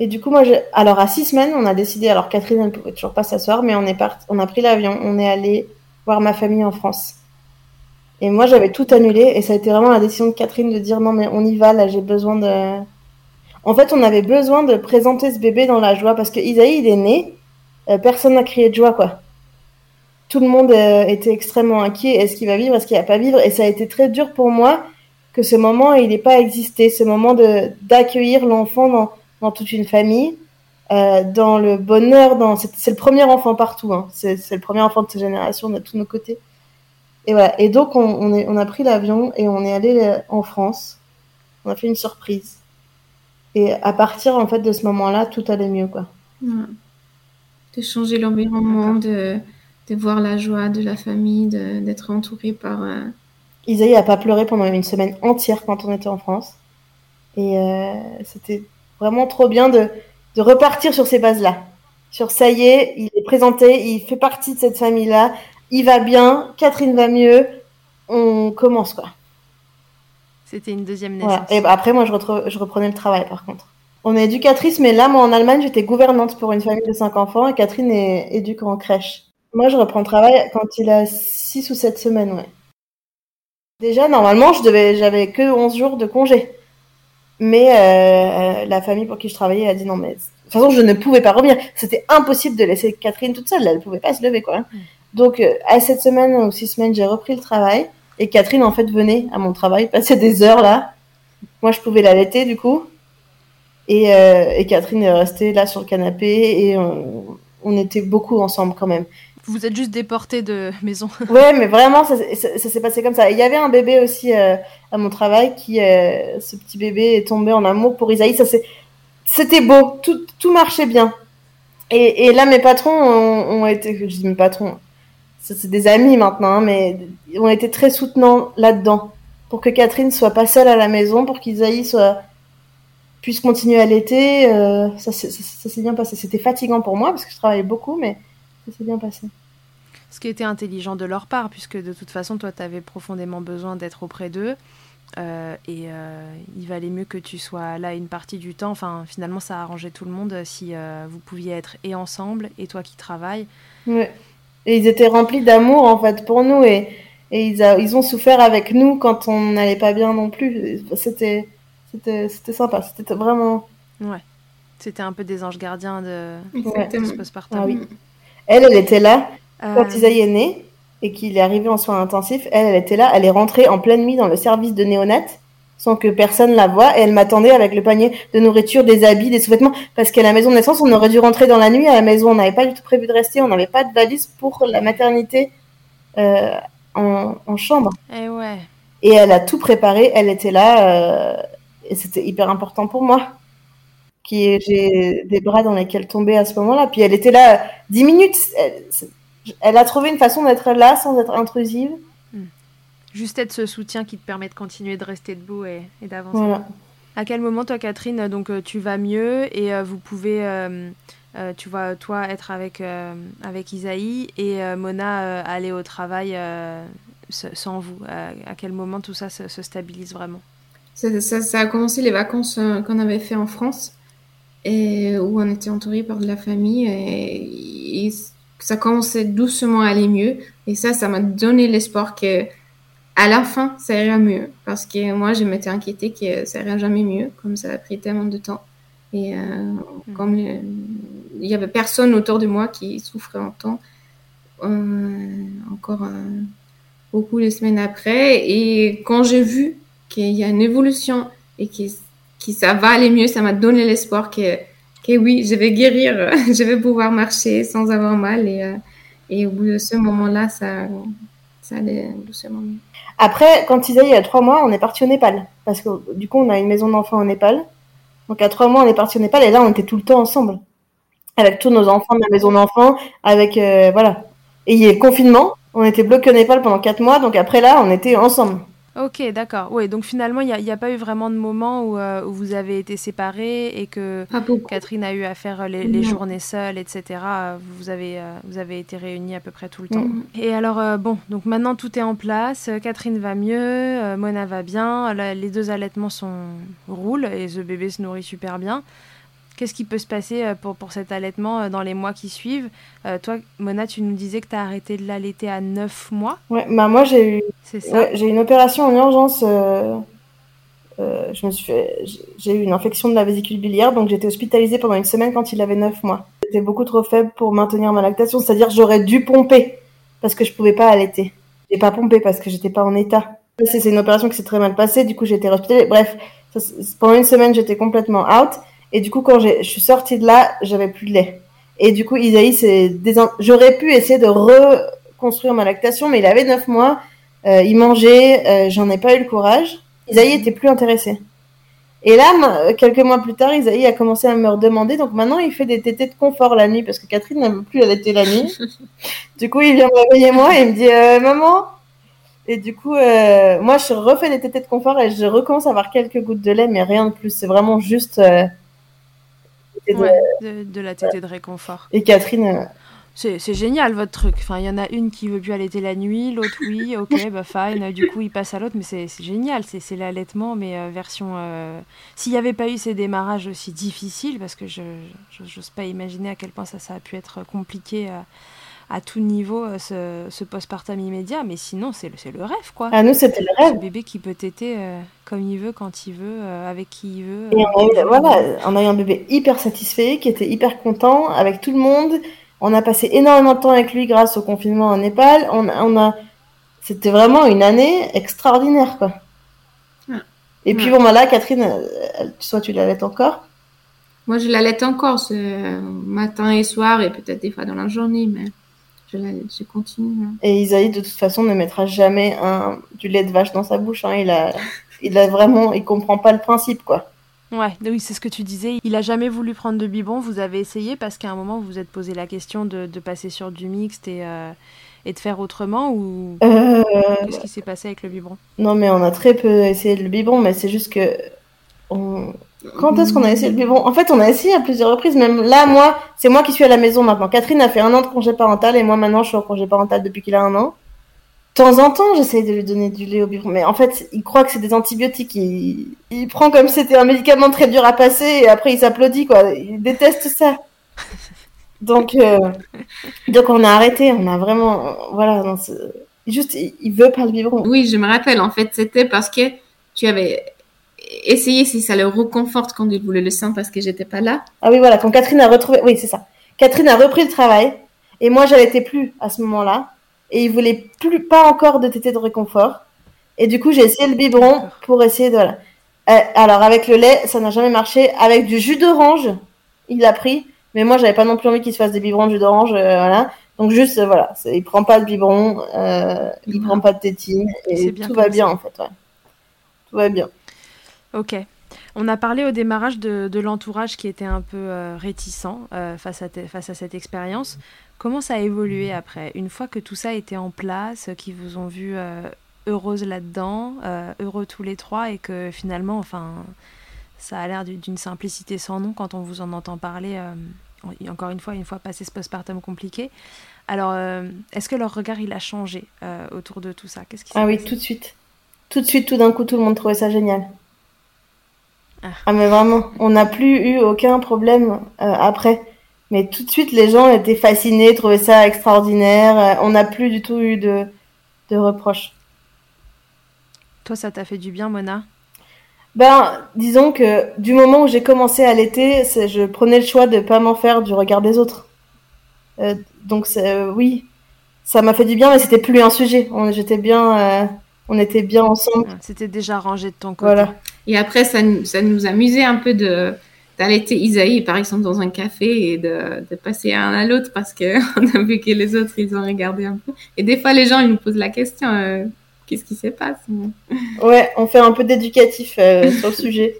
Et du coup, moi, alors à six semaines, on a décidé. Alors Catherine, elle pouvait toujours pas s'asseoir, mais on est parti, on a pris l'avion, on est allé voir ma famille en France. Et moi, j'avais tout annulé, et ça a été vraiment la décision de Catherine de dire non, mais on y va. Là, j'ai besoin de. En fait, on avait besoin de présenter ce bébé dans la joie parce que Isaïe, il est né, euh, personne n'a crié de joie, quoi tout le monde euh, était extrêmement inquiet. Est-ce qu'il va vivre? Est-ce qu'il va pas vivre? Et ça a été très dur pour moi que ce moment il n'ait pas existé, ce moment de d'accueillir l'enfant dans, dans toute une famille, euh, dans le bonheur, dans c'est le premier enfant partout. Hein. C'est le premier enfant de cette génération de tous nos côtés. Et voilà. Et donc on, on, est, on a pris l'avion et on est allé euh, en France. On a fait une surprise. Et à partir en fait de ce moment-là, tout allait mieux quoi. De changer l'environnement, de de voir la joie de la famille, d'être entouré par. Euh... Isaïe a pas pleuré pendant une semaine entière quand on était en France. Et euh, c'était vraiment trop bien de, de repartir sur ces bases-là. Sur ça y est, il est présenté, il fait partie de cette famille-là, il va bien, Catherine va mieux, on commence quoi. C'était une deuxième naissance. Et après, moi, je, je, reprenais le travail par contre. On est éducatrice, mais là, moi, en Allemagne, j'étais gouvernante pour une famille de cinq enfants et Catherine est éduque en crèche. Moi, je reprends le travail quand il a 6 ou 7 semaines, ouais. Déjà, normalement, je devais, j'avais que 11 jours de congé. Mais euh, la famille pour qui je travaillais a dit non, mais de toute façon, je ne pouvais pas revenir. C'était impossible de laisser Catherine toute seule. Elle ne pouvait pas se lever, quoi. Mm. Donc, euh, à cette semaine ou 6 semaines, j'ai repris le travail. Et Catherine, en fait, venait à mon travail, passait des heures là. Moi, je pouvais l'allaiter, du coup. Et, euh, et Catherine est restée là sur le canapé et on, on était beaucoup ensemble quand même. Vous êtes juste déporté de maison. ouais, mais vraiment, ça, s'est passé comme ça. Il y avait un bébé aussi euh, à mon travail qui, euh, ce petit bébé est tombé en amour pour Isaïe. Ça c'était beau, tout, tout marchait bien. Et, là, mes patrons ont, été, je dis mes patrons, c'est des amis maintenant, hein, mais ont été très soutenants là-dedans pour que Catherine soit pas seule à la maison, pour qu'Isaïe soit puisse continuer à l'été. Euh, ça, ça s'est bien passé. C'était fatigant pour moi parce que je travaillais beaucoup, mais ça s'est bien passé. Ce qui était intelligent de leur part, puisque de toute façon, toi, tu avais profondément besoin d'être auprès d'eux. Euh, et euh, il valait mieux que tu sois là une partie du temps. Enfin, finalement, ça a arrangé tout le monde si euh, vous pouviez être et ensemble, et toi qui travailles. Ouais. Et ils étaient remplis d'amour, en fait, pour nous. Et, et ils, ils ont souffert avec nous quand on n'allait pas bien non plus. C'était sympa. C'était vraiment. Ouais. C'était un peu des anges gardiens de, de ce postpartum. Ah, oui. Elle, elle était là quand euh. Isaïe est né et qu'il est arrivé en soins intensifs. Elle, elle était là. Elle est rentrée en pleine nuit dans le service de néonat sans que personne la voie et elle m'attendait avec le panier de nourriture, des habits, des sous-vêtements parce qu'à la maison de naissance, on aurait dû rentrer dans la nuit à la maison. On n'avait pas du tout prévu de rester. On n'avait pas de valise pour la maternité euh, en, chambre. Et eh ouais. Et elle a tout préparé. Elle était là euh, et c'était hyper important pour moi qui j'ai des bras dans lesquels tomber à ce moment-là. Puis elle était là dix minutes. Elle, a trouvé une façon d'être là sans être intrusive. Hmm. Juste être ce soutien qui te permet de continuer de rester debout et, d'avancer. À quel moment, toi, Catherine, donc euh, tu vas mieux et euh, vous pouvez, euh, tu vois, toi, être avec, avec Isaïe et Mona aller au travail sans vous? À quel moment tout ça se, stabilise vraiment? Ça, ça, a commencé les vacances qu'on avait fait en France et où on était entouré par de la famille et, ça commençait doucement à aller mieux. Et ça, ça m'a donné l'espoir que à la fin, ça irait mieux. Parce que moi, je m'étais inquiétée que ça irait jamais mieux, comme ça a pris tellement de temps. Et euh, mm. comme il y avait personne autour de moi qui souffrait en temps, euh, encore euh, beaucoup de semaines après. Et quand j'ai vu qu'il y a une évolution et que qui ça va aller mieux, ça m'a donné l'espoir que que oui, je vais guérir, je vais pouvoir marcher sans avoir mal. Et, et au bout de ce moment-là, ça, ça allait doucement mieux. Après, quand Isaïe a trois mois, on est parti au Népal. Parce que du coup, on a une maison d'enfants au Népal. Donc à trois mois, on est parti au Népal et là, on était tout le temps ensemble. Avec tous nos enfants de la maison d'enfants, avec... Euh, voilà. Et il y a le confinement, on était bloqués au Népal pendant quatre mois, donc après là, on était ensemble. Ok, d'accord. Oui, donc finalement, il n'y a, a, pas eu vraiment de moment où, euh, où, vous avez été séparés et que Catherine a eu à faire les, les journées seules, etc. Vous avez, euh, vous avez été réunis à peu près tout le temps. Mhm. Et alors, euh, bon, donc maintenant tout est en place. Catherine va mieux, Mona va bien, les deux allaitements sont, roulent et ce bébé se nourrit super bien. Qu'est-ce qui peut se passer euh, pour, pour cet allaitement euh, dans les mois qui suivent? Euh, Toi, Mona, tu nous disais que tu as arrêté de l'allaiter à 9 mois. Ouais, bah moi, j'ai eu, ouais, j'ai une opération en urgence. Euh, je me suis fait, j'ai eu une infection de la vésicule biliaire, donc j'étais hospitalisée pendant une semaine quand il avait 9 mois. J'étais beaucoup trop faible pour maintenir ma lactation, c'est-à-dire j'aurais dû pomper parce que je pouvais pas allaiter. J'ai pas pompé parce que j'étais pas en état. C'est une opération qui s'est très mal passée, du coup j'ai été hospitalisée. Bref, ça, pendant une semaine j'étais complètement out. Et du coup, quand je suis sortie de là, j'avais plus de lait. Et du coup, Isaïe, c'est j'aurais pu essayer de reconstruire ma lactation, mais il avait 9 mois, euh, il mangeait, euh, j'en ai pas eu le courage. Isaïe était plus intéressé. Et là, quelques mois plus tard, Isaïe a commencé à me redemander. Donc maintenant, il fait des tétés de confort la nuit parce que Catherine n'aime plus allaiter la nuit. du coup, il vient me réveiller moi et il me dit euh, Maman Et du coup, moi, je refais des tétés de confort et je recommence à avoir quelques gouttes de lait, mais rien de plus. C'est vraiment juste euh, de, la tétée de réconfort. Et Catherine. Euh, c'est génial votre truc. Enfin, il y en a une qui veut plus allaiter la nuit, l'autre oui, ok, bah fine. Du coup, il passe à l'autre, mais c'est génial. C'est l'allaitement, mais euh, version. Euh, s'il n'y avait pas eu ces démarrages aussi difficiles, parce que je n'ose pas imaginer à quel point ça, ça a pu être compliqué à tout niveau euh, ce, ce postpartum immédiat, mais sinon c'est le, le rêve quoi. À nous c'était le rêve. Ce bébé qui peut téter euh, comme il veut, quand il veut, euh, avec qui il veut. Et on a, eu, voilà, on a eu un bébé hyper satisfait, qui était hyper content avec tout le monde. On a passé énormément de temps avec lui grâce au confinement en Népal. On, on a, c'était vraiment une année extraordinaire quoi. Ah. Et puis bon, bah là, Catherine, soit tu l'allaites encore? Moi, je l'allaite encore ce matin et soir et peut-être des fois dans la journée, mais je, continue. Hein. Et Isaïe, de toute façon, ne mettra jamais un, du lait de vache dans sa bouche. Hein. Il, a, il a vraiment, il comprend pas le principe, quoi. Ouais, oui, c'est ce que tu disais. Il a jamais voulu prendre de biberon. Vous avez essayé parce qu'à un moment, vous vous êtes posé la question de, de passer sur du mixte et, euh, et de faire autrement ou euh... qu'est-ce qui s'est passé avec le biberon Non, mais on a très peu essayé le biberon, mais c'est juste que on, quand est-ce qu'on a essayé? Le biberon En fait, on a essayé à plusieurs reprises. Même là, moi, c'est moi qui suis à la maison maintenant. Catherine a fait un an de congé parental et moi maintenant, je suis en congé parental depuis qu'il a un an. De temps en temps, j'essaye de lui donner du lait au biberon, mais en fait, il croit que c'est des antibiotiques. Il, il prend comme si c'était un médicament très dur à passer et après il s'applaudit quoi. Il déteste ça. Donc, euh... donc on a arrêté. On a vraiment, voilà, juste, il veut pas le biberon. Oui, je me rappelle. En fait, c'était parce que tu avais essayer si ça le reconforte quand il voulait le sein parce que j'étais pas là. Ah oui, voilà, quand Catherine a retrouvé, oui, c'est ça. Catherine a repris le travail et moi, j'allaitais plus à ce moment-là et il voulait plus, pas encore de tété de réconfort. Et du coup, j'ai essayé le biberon pour essayer de, voilà. Euh, alors, avec le lait, ça n'a jamais marché. Avec du jus d'orange, il l'a pris. Mais moi, j'avais pas non plus envie qu'il se fasse des biberons de jus d'orange, euh, voilà. Donc juste, euh, voilà, il prend pas de biberon, il prend pas de tétine et tout va bien en fait, ouais. Tout va bien. Ok. On a parlé au démarrage de, l'entourage qui était un peu euh, réticent euh, face, à face à cette expérience. Comment ça a évolué après? Une fois que tout ça était en place, qu'ils vous ont vu euh, heureuse là-dedans, heureux tous les trois, et que finalement, enfin, ça a l'air d'une simplicité sans nom quand on vous en entend parler. encore une fois, une fois passé ce postpartum compliqué. Alors, est-ce que leur regard il a changé autour de tout ça? Qu'est-ce qui Ah oui, tout de suite. Tout de suite, tout d'un coup, tout le monde trouvait ça génial. Ah. ah. mais vraiment, on n'a plus eu aucun problème euh, après. Mais tout de suite, les gens étaient fascinés, trouvaient ça extraordinaire. Euh, on n'a plus du tout eu de, de reproches. Toi, ça t'a fait du bien, Mona? Ben, disons que du moment où j'ai commencé à l'été, je prenais le choix de pas m'en faire du regard des autres. Euh, donc, oui, ça m'a fait du bien, mais c'était plus un sujet. J'étais bien, on était bien ensemble. C'était déjà rangé de ton côté. Voilà. Et après, ça, ça nous amusait un peu de, d'allaiter Isaïe, par exemple, dans un café et de, de passer un à l'autre parce qu'on a vu que les autres, ils ont regardé un peu. Et des fois, les gens, ils nous posent la question, euh, qu'est-ce qui se passe Ouais, on fait un peu d'éducatif euh, sur le sujet.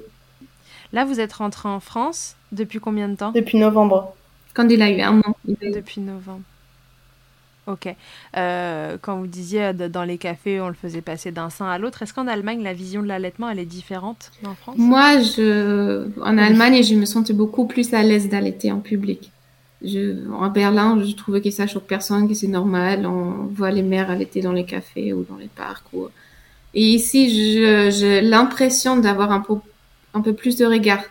Là, vous êtes rentré en France depuis combien de temps? Depuis novembre. Quand il a eu un an. Depuis novembre. Ok. Euh, quand vous disiez euh, dans les cafés, on le faisait passer d'un sein à l'autre, est-ce qu'en Allemagne, la vision de l'allaitement, elle est différente en France? Moi, en Allemagne, je me sentais beaucoup plus à l'aise d'allaiter en public. En Berlin, je trouvais que ça choque personne, que c'est normal. On voit les mères allaiter dans les cafés ou dans les parcs. Et ici, j'ai l'impression d'avoir un peu, un peu plus de regard.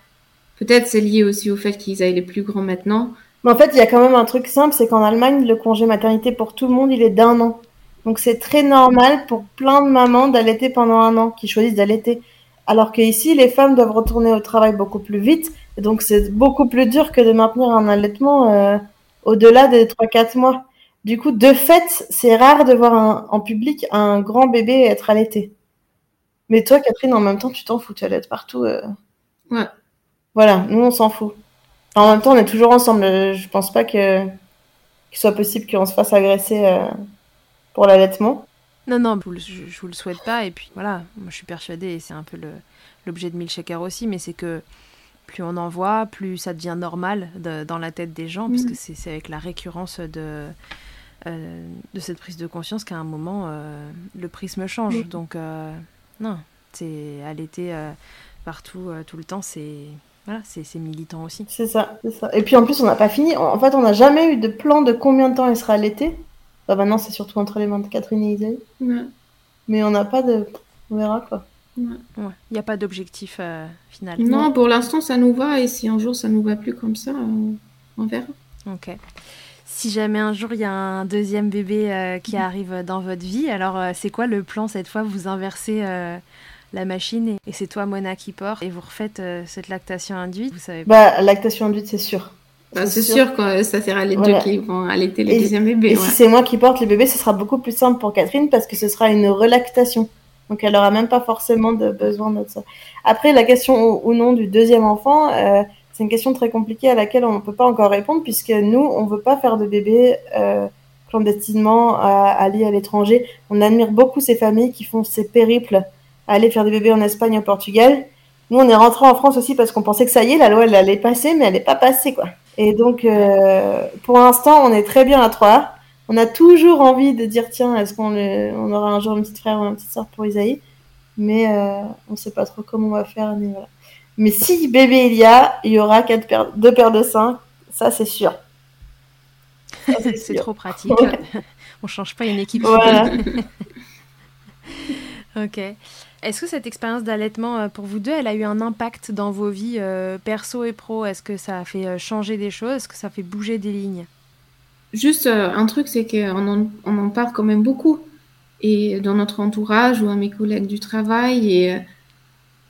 Peut-être c'est lié aussi au fait qu'ils aillent les plus grands maintenant. Mais en fait, il y a quand même un truc simple, c'est qu'en Allemagne, le congé maternité pour tout le monde, il est d'un an. Donc c'est très normal pour plein de mamans d'allaiter pendant un an, qui choisissent d'allaiter. Alors qu'ici, les femmes doivent retourner au travail beaucoup plus vite. Et donc c'est beaucoup plus dur que de maintenir un allaitement euh, au-delà des 3-4 mois. Du coup, de fait, c'est rare de voir un, en public un grand bébé être allaité. Mais toi, Catherine, en même temps, tu t'en fous, tu allaites partout. Euh... Ouais. Voilà, nous, on s'en fout. En même temps, on est toujours ensemble. Je pense pas que qu'il soit possible qu'on se fasse agresser euh, pour l'allaitement. Non, non, je, je vous le souhaite pas. Et puis voilà, moi je suis persuadée, et c'est un peu l'objet de Milkshaker aussi, mais c'est que plus on en voit, plus ça devient normal de, dans la tête des gens, parce que c'est avec la récurrence de, euh, de cette prise de conscience qu'à un moment, euh, le prisme change. Donc, euh, non, c'est allaiter partout, tout le temps, c'est voilà, c'est militant aussi. C'est ça, c'est ça. Et puis en plus, on n'a pas fini. En fait, on n'a jamais eu de plan de combien de temps il sera allaité. Bah, maintenant, c'est surtout entre les mains de Catherine et Isaïe. Ouais. Mais on n'a pas de. On verra quoi. Il ouais. n'y a pas d'objectif euh, final. Non, non, pour l'instant, ça nous va. Et si un jour ça nous va plus comme ça, on, on verra. Ok. Si jamais un jour il y a un deuxième bébé euh, qui arrive dans votre vie, alors euh, c'est quoi le plan cette fois? Vous inversez euh, la machine et, et c'est toi Mona qui porte et vous refaites euh, cette lactation induite vous savez Bah, lactation induite, c'est sûr. Bah, c'est sûr. sûr que ça sera les voilà. deux qui vont allaiter le et, deuxième bébé. Et ouais. si c'est moi qui porte le bébé, ce sera beaucoup plus simple pour Catherine parce que ce sera une relactation. Donc elle aura même pas forcément de besoin de ça. Après, la question ou, non du deuxième enfant, euh, c'est une question très compliquée à laquelle on ne peut pas encore répondre puisque nous, on veut pas faire de bébé euh, clandestinement à, à aller à l'étranger. On admire beaucoup ces familles qui font ces périples à aller faire des bébés en Espagne au Portugal. Nous, on est rentré en France aussi parce qu'on pensait que ça y est, la loi, elle allait passer, mais elle n'est pas passée, quoi. Et donc, euh, pour l'instant, on est très bien à trois. On a toujours envie de dire, tiens, est-ce qu'on on aura un jour une petite frère ou une petite soeur pour Isaïe? Mais euh, on ne sait pas trop comment on va faire. Mais, voilà. mais si bébé il y a, il y aura quatre paires, deux paires de seins. Ça, c'est sûr. C'est trop pratique. Ouais. on change pas une équipe. Voilà. ok. Est-ce que cette expérience d'allaitement euh, pour vous deux, elle a eu un impact dans vos vies euh, perso et pro? Est-ce que ça a fait euh, changer des choses? Est-ce que ça fait bouger des lignes? Juste un truc, c'est qu'on en, on en parle quand même beaucoup. Et dans notre entourage ou à mes collègues du travail. Et,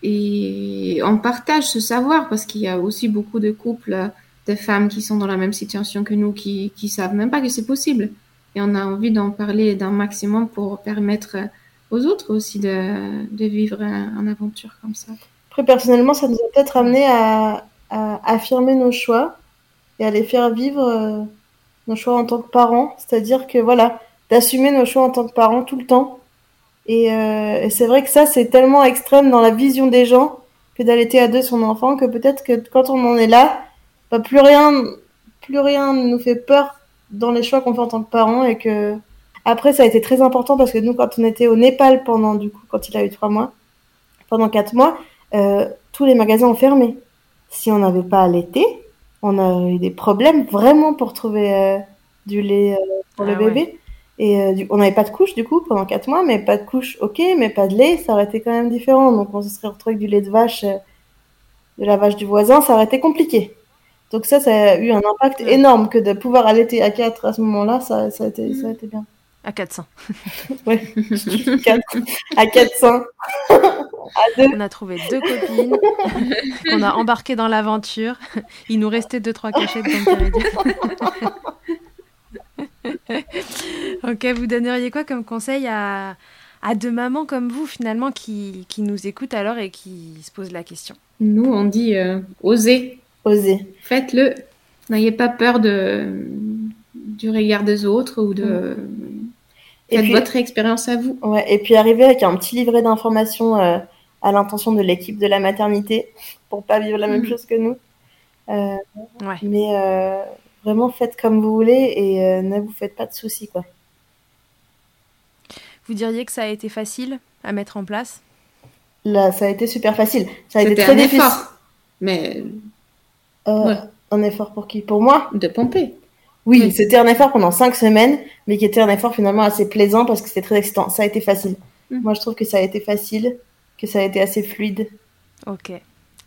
et on partage ce savoir parce qu'il y a aussi beaucoup de couples, de femmes qui sont dans la même situation que nous, qui, qui savent même pas que c'est possible. Et on a envie d'en parler d'un maximum pour permettre aux autres aussi de, de vivre une aventure comme ça. Après, personnellement, ça nous a peut-être amené à, à, affirmer nos choix et à les faire vivre euh, nos choix en tant que parents. C'est-à-dire que, voilà, d'assumer nos choix en tant que parents tout le temps. Et, euh, et c'est vrai que ça, c'est tellement extrême dans la vision des gens que d'allaiter à deux son enfant que peut-être que quand on en est là, bah, plus rien, plus rien ne nous fait peur dans les choix qu'on fait en tant que parents et que après, ça a été très important parce que nous, quand on était au Népal pendant, du coup, quand il a eu trois mois, pendant quatre mois, euh, tous les magasins ont fermé. Si on n'avait pas allaité, on a eu des problèmes vraiment pour trouver euh, du lait euh, pour ah, le bébé. Ouais. Et du, on n'avait pas de couche, du coup, pendant quatre mois, mais pas de couche, ok, mais pas de lait, ça aurait été quand même différent. Donc, on se serait retrouvé avec du lait de vache, de la vache du voisin, ça aurait été compliqué. Donc ça, ça a eu un impact énorme que de pouvoir allaiter à quatre à ce moment-là, ça, ça, a été, ça a été bien. À 400. ouais, 4, à 400. On a trouvé deux copines qu'on a embarquées dans l'aventure. Il nous restait deux, trois cachettes, Ok, vous donneriez quoi comme conseil à, à deux mamans comme vous, finalement, qui, qui nous écoutent alors et qui se posent la question? Nous, on dit euh, oser. Osez. Faites-le. N'ayez pas peur de, du regard des autres ou de. Et Faites puis- votre expérience à vous. Ouais, et puis arriver avec un petit livret d'informations euh, à l'intention de l'équipe de la maternité pour pas vivre la même Mhm. chose que nous. Euh, Ouais. mais euh, vraiment faites comme vous voulez et euh, ne vous faites pas de soucis quoi. Vous diriez que ça a été facile à mettre en place? Là, ça a été super facile. Ça a été très un difficile. effort. Mais Euh, Ouais. Un effort pour qui? Pour moi? De pomper. Oui, Oui. c'était un effort pendant cinq semaines, mais qui était un effort finalement assez plaisant parce que c'était très excitant. Ça a été facile. Mhm. Moi, je trouve que ça a été facile, que ça a été assez fluide. Ok.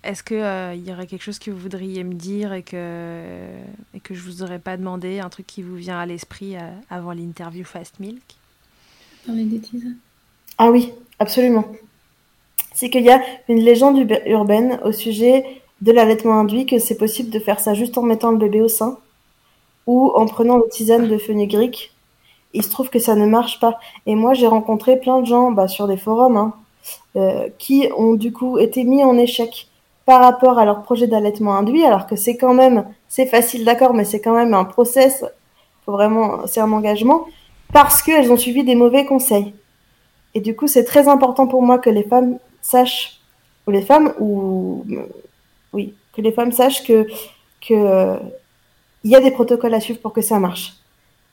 Est-ce que euh, y aurait quelque chose que vous voudriez me dire et que et que je vous aurais pas demandé, un truc qui vous vient à l'esprit euh, avant l'interview Fast Milk? Ah oui, absolument. C'est qu'il y a une légende urbaine au sujet de l'allaitement induit, que c'est possible de faire ça juste en mettant le bébé au sein ou en prenant une tisane de fenugrec. Il se trouve que ça ne marche pas. Et moi, j'ai rencontré plein de gens bah, sur des forums hein, euh, qui ont du coup été mis en échec par rapport à leur projet d'allaitement induit, alors que c'est quand même, c'est facile, d'accord, mais c'est quand même un process, faut vraiment, c'est un engagement, parce qu'elles ont suivi des mauvais conseils. Et du coup, c'est très important pour moi que les femmes sachent, ou les femmes, ou oui, que les femmes sachent que que il y a des protocoles à suivre pour que ça marche.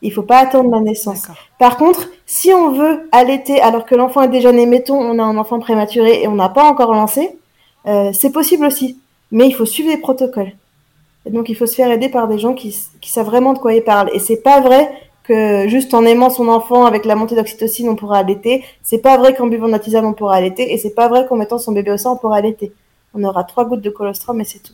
Il faut pas attendre la naissance. Par contre, si on veut allaiter alors que l'enfant est déjà né, mettons, on a un enfant prématuré et on n'a pas encore lancé, euh, c'est possible aussi. Mais il faut suivre les protocoles. Et donc, il faut se faire aider par des gens qui, qui savent vraiment de quoi ils parlent. Et c'est pas vrai que juste en aimant son enfant avec la montée d'oxytocine, on pourra allaiter. C'est pas vrai qu'en buvant de la tisane, on pourra allaiter. Et c'est pas vrai qu'en mettant son bébé au sein, on pourra allaiter. On aura trois gouttes de colostrum et c'est tout.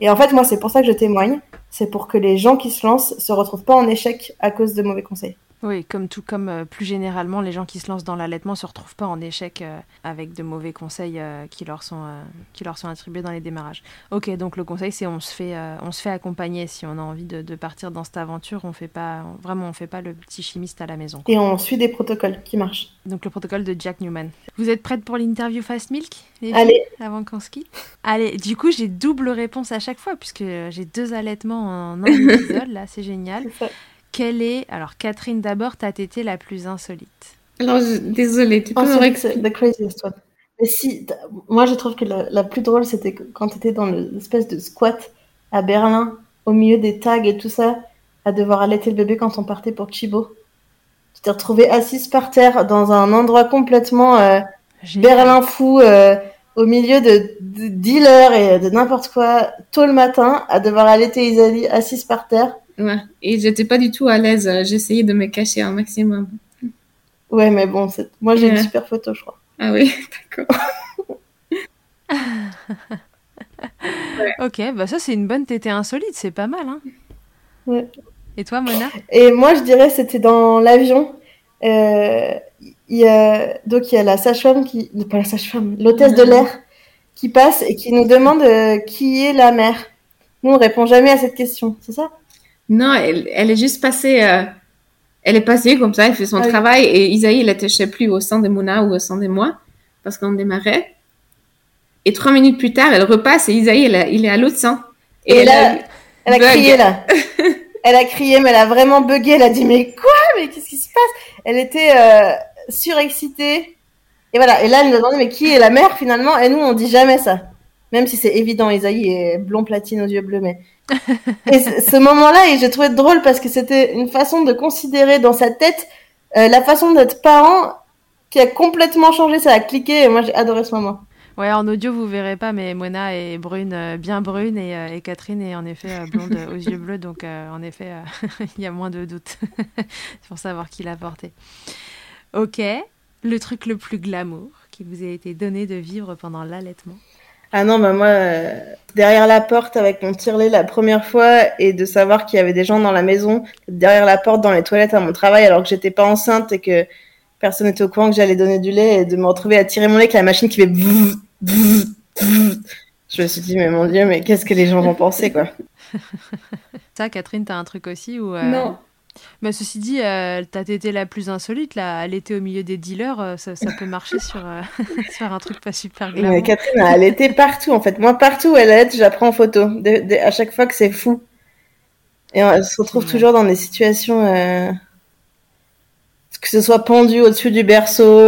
Et en fait, moi, c'est pour ça que je témoigne. C'est pour que les gens qui se lancent se retrouvent pas en échec à cause de mauvais conseils. Oui, comme tout comme euh, plus généralement, les gens qui se lancent dans l'allaitement se retrouvent pas en échec euh, avec de mauvais conseils euh, qui leur sont qui leur sont attribués dans les démarrages. Ok, donc le conseil c'est on se fait on se fait accompagner si on a envie de, de partir dans cette aventure. On fait pas vraiment on fait pas le petit chimiste à la maison. Et on suit des protocoles qui marchent. Donc le protocole de Jack Newman. Vous êtes prête pour l'interview Fast Milk les filles, Allez. avant qu'on se quitte? Allez, du coup j'ai double réponse à chaque fois puisque j'ai deux allaitements en un épisode là, c'est génial. Quelle est alors Catherine d'abord ta tétée la plus insolite? Alors, je- désolée, tu peux Oh, me the craziest one. Mais si, moi je trouve que la, la plus drôle c'était quand tu étais dans le- l'espèce de squat à Berlin, au milieu des tags et tout ça, à devoir allaiter le bébé quand on partait pour Chibo. Tu t'es retrouvée assise par terre dans un endroit complètement euh. Berlin fou, euh, au milieu de, de dealers et de n'importe quoi, tôt le matin, à devoir allaiter Isalie assise par terre. Ouais. Et j'étais pas du tout à l'aise. euh, J'essayais de me cacher un maximum. Ouais, mais bon, c'est- moi j'ai une super photo, je crois. Ah oui, d'accord. Ok, bah ça c'est une bonne tétée insolite, c'est pas mal. Hein Ouais. Et toi Mona? Et moi, je dirais, c'était dans l'avion. Euh, il y a, donc, il y a la sage-femme qui, pas la sage-femme, l'hôtesse de l'air qui passe et qui nous demande euh, qui est la mère. Nous, on répond jamais à cette question, c'est ça? Non, elle, elle est juste passée. euh, elle est passée comme ça, elle fait son Ah oui. travail. Et Isaïe, il était, je sais plus, au sein de Mona ou au sein de moi, parce qu'on démarrait. Et trois minutes plus tard, elle repasse et Isaïe, elle a- il est à l'autre sein. Et elle là, a- Elle a crié là. elle a crié, mais elle a vraiment bugué. Elle a dit mais quoi? Mais qu'est-ce qui se passe? Elle était euh, surexcitée. Et voilà. Et là, elle nous a demandé mais qui est la mère finalement? Et nous, on dit jamais ça. Même si c'est évident, Isaïe est blond platine aux yeux bleus, mais. Et ce moment-là, et j'ai trouvé drôle parce que c'était une façon de considérer dans sa tête euh, la façon d'être parent qui a complètement changé. Ça a cliqué. Et moi, j'ai adoré ce moment. Ouais, en audio vous verrez pas, mais Mona est brune, euh, bien brune, et, euh, et Catherine est en effet blonde aux yeux bleus, donc en effet il y a moins de doutes pour savoir qui l'a porté. Ok, le truc le plus glamour qui vous a été donné de vivre pendant l'allaitement? Ah non, bah moi, euh, derrière la porte avec mon tirelet la première fois et de savoir qu'il y avait des gens dans la maison, derrière la porte dans les toilettes à mon travail alors que j'étais pas enceinte et que personne n'était au courant que j'allais donner du lait et de me retrouver à tirer mon lait avec la machine qui fait bzz, bzz, bzz. Je me suis dit, mais mon Dieu, mais qu'est-ce que les gens vont penser, quoi. Ça, Catherine, t'as un truc aussi ou euh, Non. Mais ceci dit, euh, ta tétée la plus insolite, là, elle était au milieu des dealers, euh, ça, ça, peut marcher sur, euh, sur un truc pas super glamour. Catherine, elle était partout en fait. Moi, partout où elle est, j'apprends en photo. à chaque fois que c'est fou. Et elle se retrouve toujours dans des situations, que ce soit pendu au-dessus du berceau,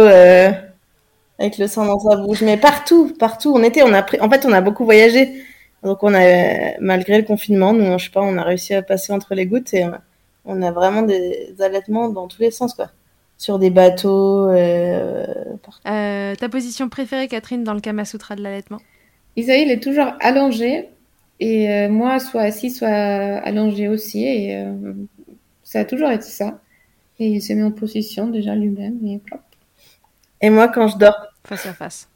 avec le sang dans sa bouche, mais partout, partout. On était, on a pris, en fait, on a beaucoup voyagé. Donc on a, malgré le confinement, nous, je sais pas, on a réussi à passer entre les gouttes et on a vraiment des allaitements dans tous les sens, quoi. Sur des bateaux. Euh, euh, ta position préférée, Catherine, dans le Kama Sutra de l'allaitement? Isaïe, il est toujours allongé. Et euh, moi, soit assis, soit allongé aussi. Et ça a toujours été ça. Et il s'est mis en position déjà lui-même. Et, et moi, quand je dors. Face à face.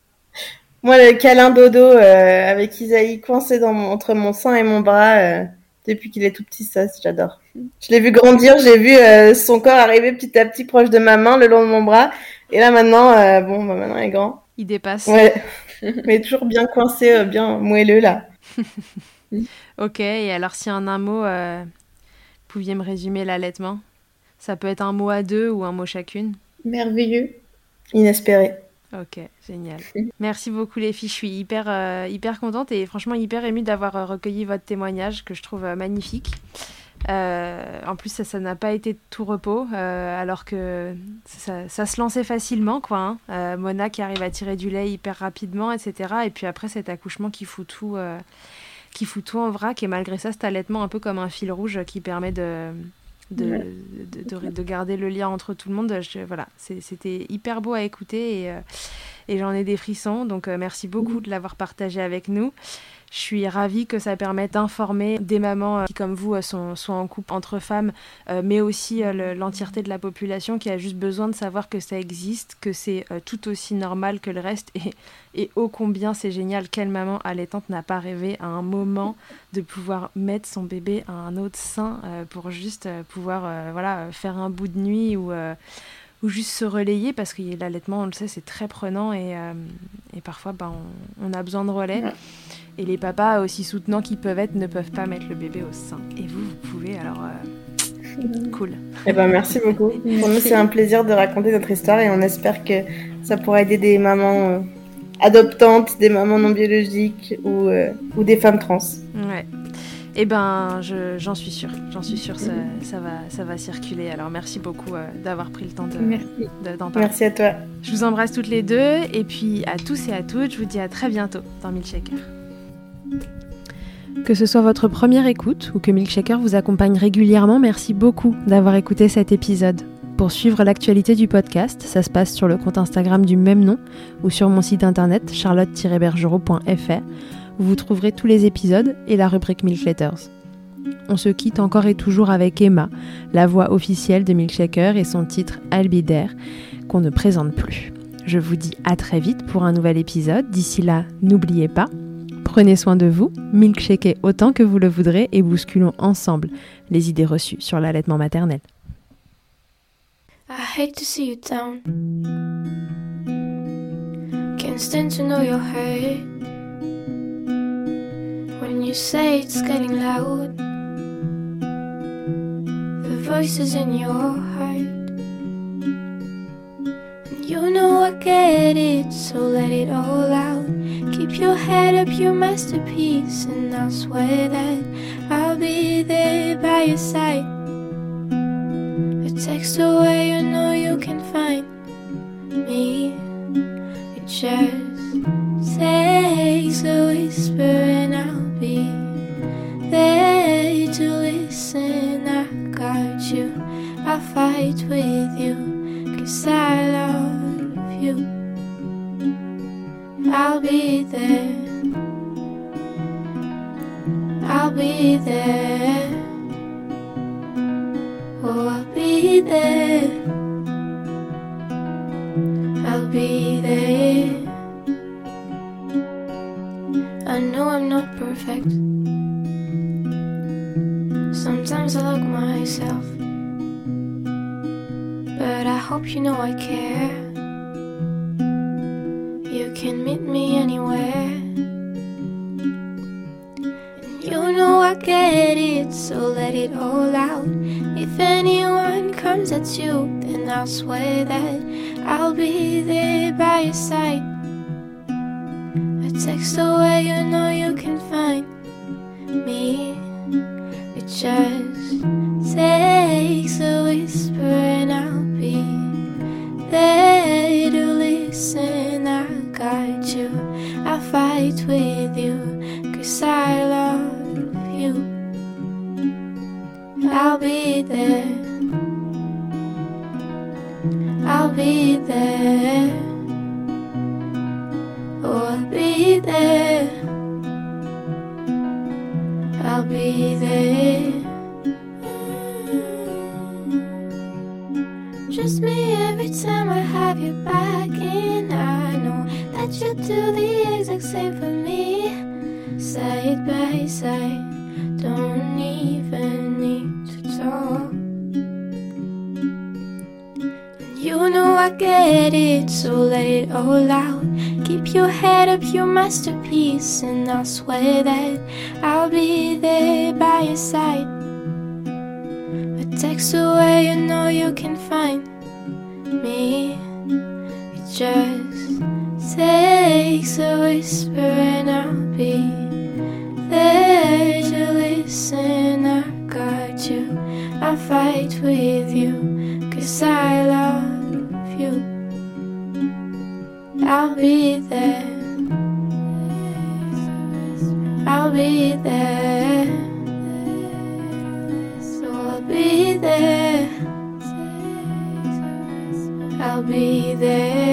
Moi, le câlin dodo avec Isaïe coincé dans entre mon sein et mon bras depuis qu'il est tout petit, ça, j'adore. Je l'ai vu grandir, j'ai vu euh, son corps arriver petit à petit proche de ma main, le long de mon bras. Et là, maintenant, euh, bon, bah, maintenant, il est grand. Il dépasse. Ouais. Mais toujours bien coincé, euh, bien moelleux, là. ok, et alors, si en un mot, vous pouviez me résumer l'allaitement? Ça peut être un mot à deux ou un mot chacune? Merveilleux. Inespéré. Ok, génial. Merci beaucoup les filles. Je suis hyper, euh, hyper contente et franchement hyper émue d'avoir euh, recueilli votre témoignage que je trouve euh, magnifique. en plus, ça n'a pas été tout repos, alors que ça, ça, se lançait facilement, quoi. Hein. Mona qui arrive à tirer du lait hyper rapidement, etc. Et puis après, cet accouchement qui fout tout, qui fout tout en vrac. Et malgré ça, cet allaitement un peu comme un fil rouge qui permet de, de, de, garder le lien entre tout le monde. voilà, c'était hyper beau à écouter et, euh, et j'en ai des frissons. Donc euh, merci beaucoup de l'avoir partagé avec nous. Je suis ravie que ça permette d'informer des mamans euh, qui, comme vous, euh, sont, sont en couple entre femmes, euh, mais aussi l'entièreté de la population qui a juste besoin de savoir que ça existe, que c'est tout aussi normal que le reste. Et, et ô combien c'est génial, quelle maman allaitante n'a pas rêvé à un moment de pouvoir mettre son bébé à un autre sein pour juste pouvoir voilà, faire un bout de nuit ou ou juste se relayer parce que l'allaitement, on le sait, c'est très prenant et, et parfois on, on, a besoin de relais. Et les papas, aussi soutenants qu'ils peuvent être, ne peuvent pas mettre le bébé au sein. Et vous, vous pouvez, alors euh, cool. Eh ben, merci beaucoup. Pour nous, c'est un plaisir de raconter notre histoire et on espère que ça pourra aider des mamans euh, adoptantes, des mamans non biologiques ou, euh, ou des femmes trans. Ouais. Eh ben, j'en suis sûre. J'en suis sûre, ça, ça, va, ça va circuler. Alors, merci beaucoup d'avoir pris le temps d'en de, parler. Merci à toi. Je vous embrasse toutes les deux. Et puis, à tous et à toutes, je vous dis à très bientôt dans Milkshaker. Que ce soit votre première écoute ou que Milkshaker vous accompagne régulièrement, merci beaucoup d'avoir écouté cet épisode. Pour suivre l'actualité du podcast, ça se passe sur le compte Instagram du même nom ou sur mon site internet charlotte-bergerot.fr où vous trouverez tous les épisodes et la rubrique Milk Letters. On se quitte encore et toujours avec Emma, la voix officielle de Milkshaker et son titre Albidaire, qu'on ne présente plus. Je vous dis à très vite pour un nouvel épisode. D'ici là, n'oubliez pas, Prenez soin de vous, milkshakez autant que vous le voudrez et bousculons ensemble les idées reçues sur l'allaitement maternel. I hate to see you down. Can't stand to know your hurt. When you say it's getting loud, the voices in your heart. You know I get it, so let it all out. Keep your head up, your masterpiece, and I'll swear that I'll be there by your side. A text away, you know you can find me. It just takes a whisper, and I'll be there to listen. I got you, I'll fight with you, cause I love you. I'll be there. I'll be there. Oh, I'll be there. I'll be there. I know I'm not perfect. Sometimes I look myself. But I hope you know I care You can meet me anywhere. You know I get it, so let it all out. If anyone comes at you, then I'll swear that I'll be there by your side. A text away, you know you can find me. It just takes up, your masterpiece, and I'll swear that I'll be there by your side. A text away, you know you can find me. It just takes a whisper, and I'll be there to listen. I got you, I fight with you, cause I love you. I'll be there. I'll be there. So I'll be there. I'll be there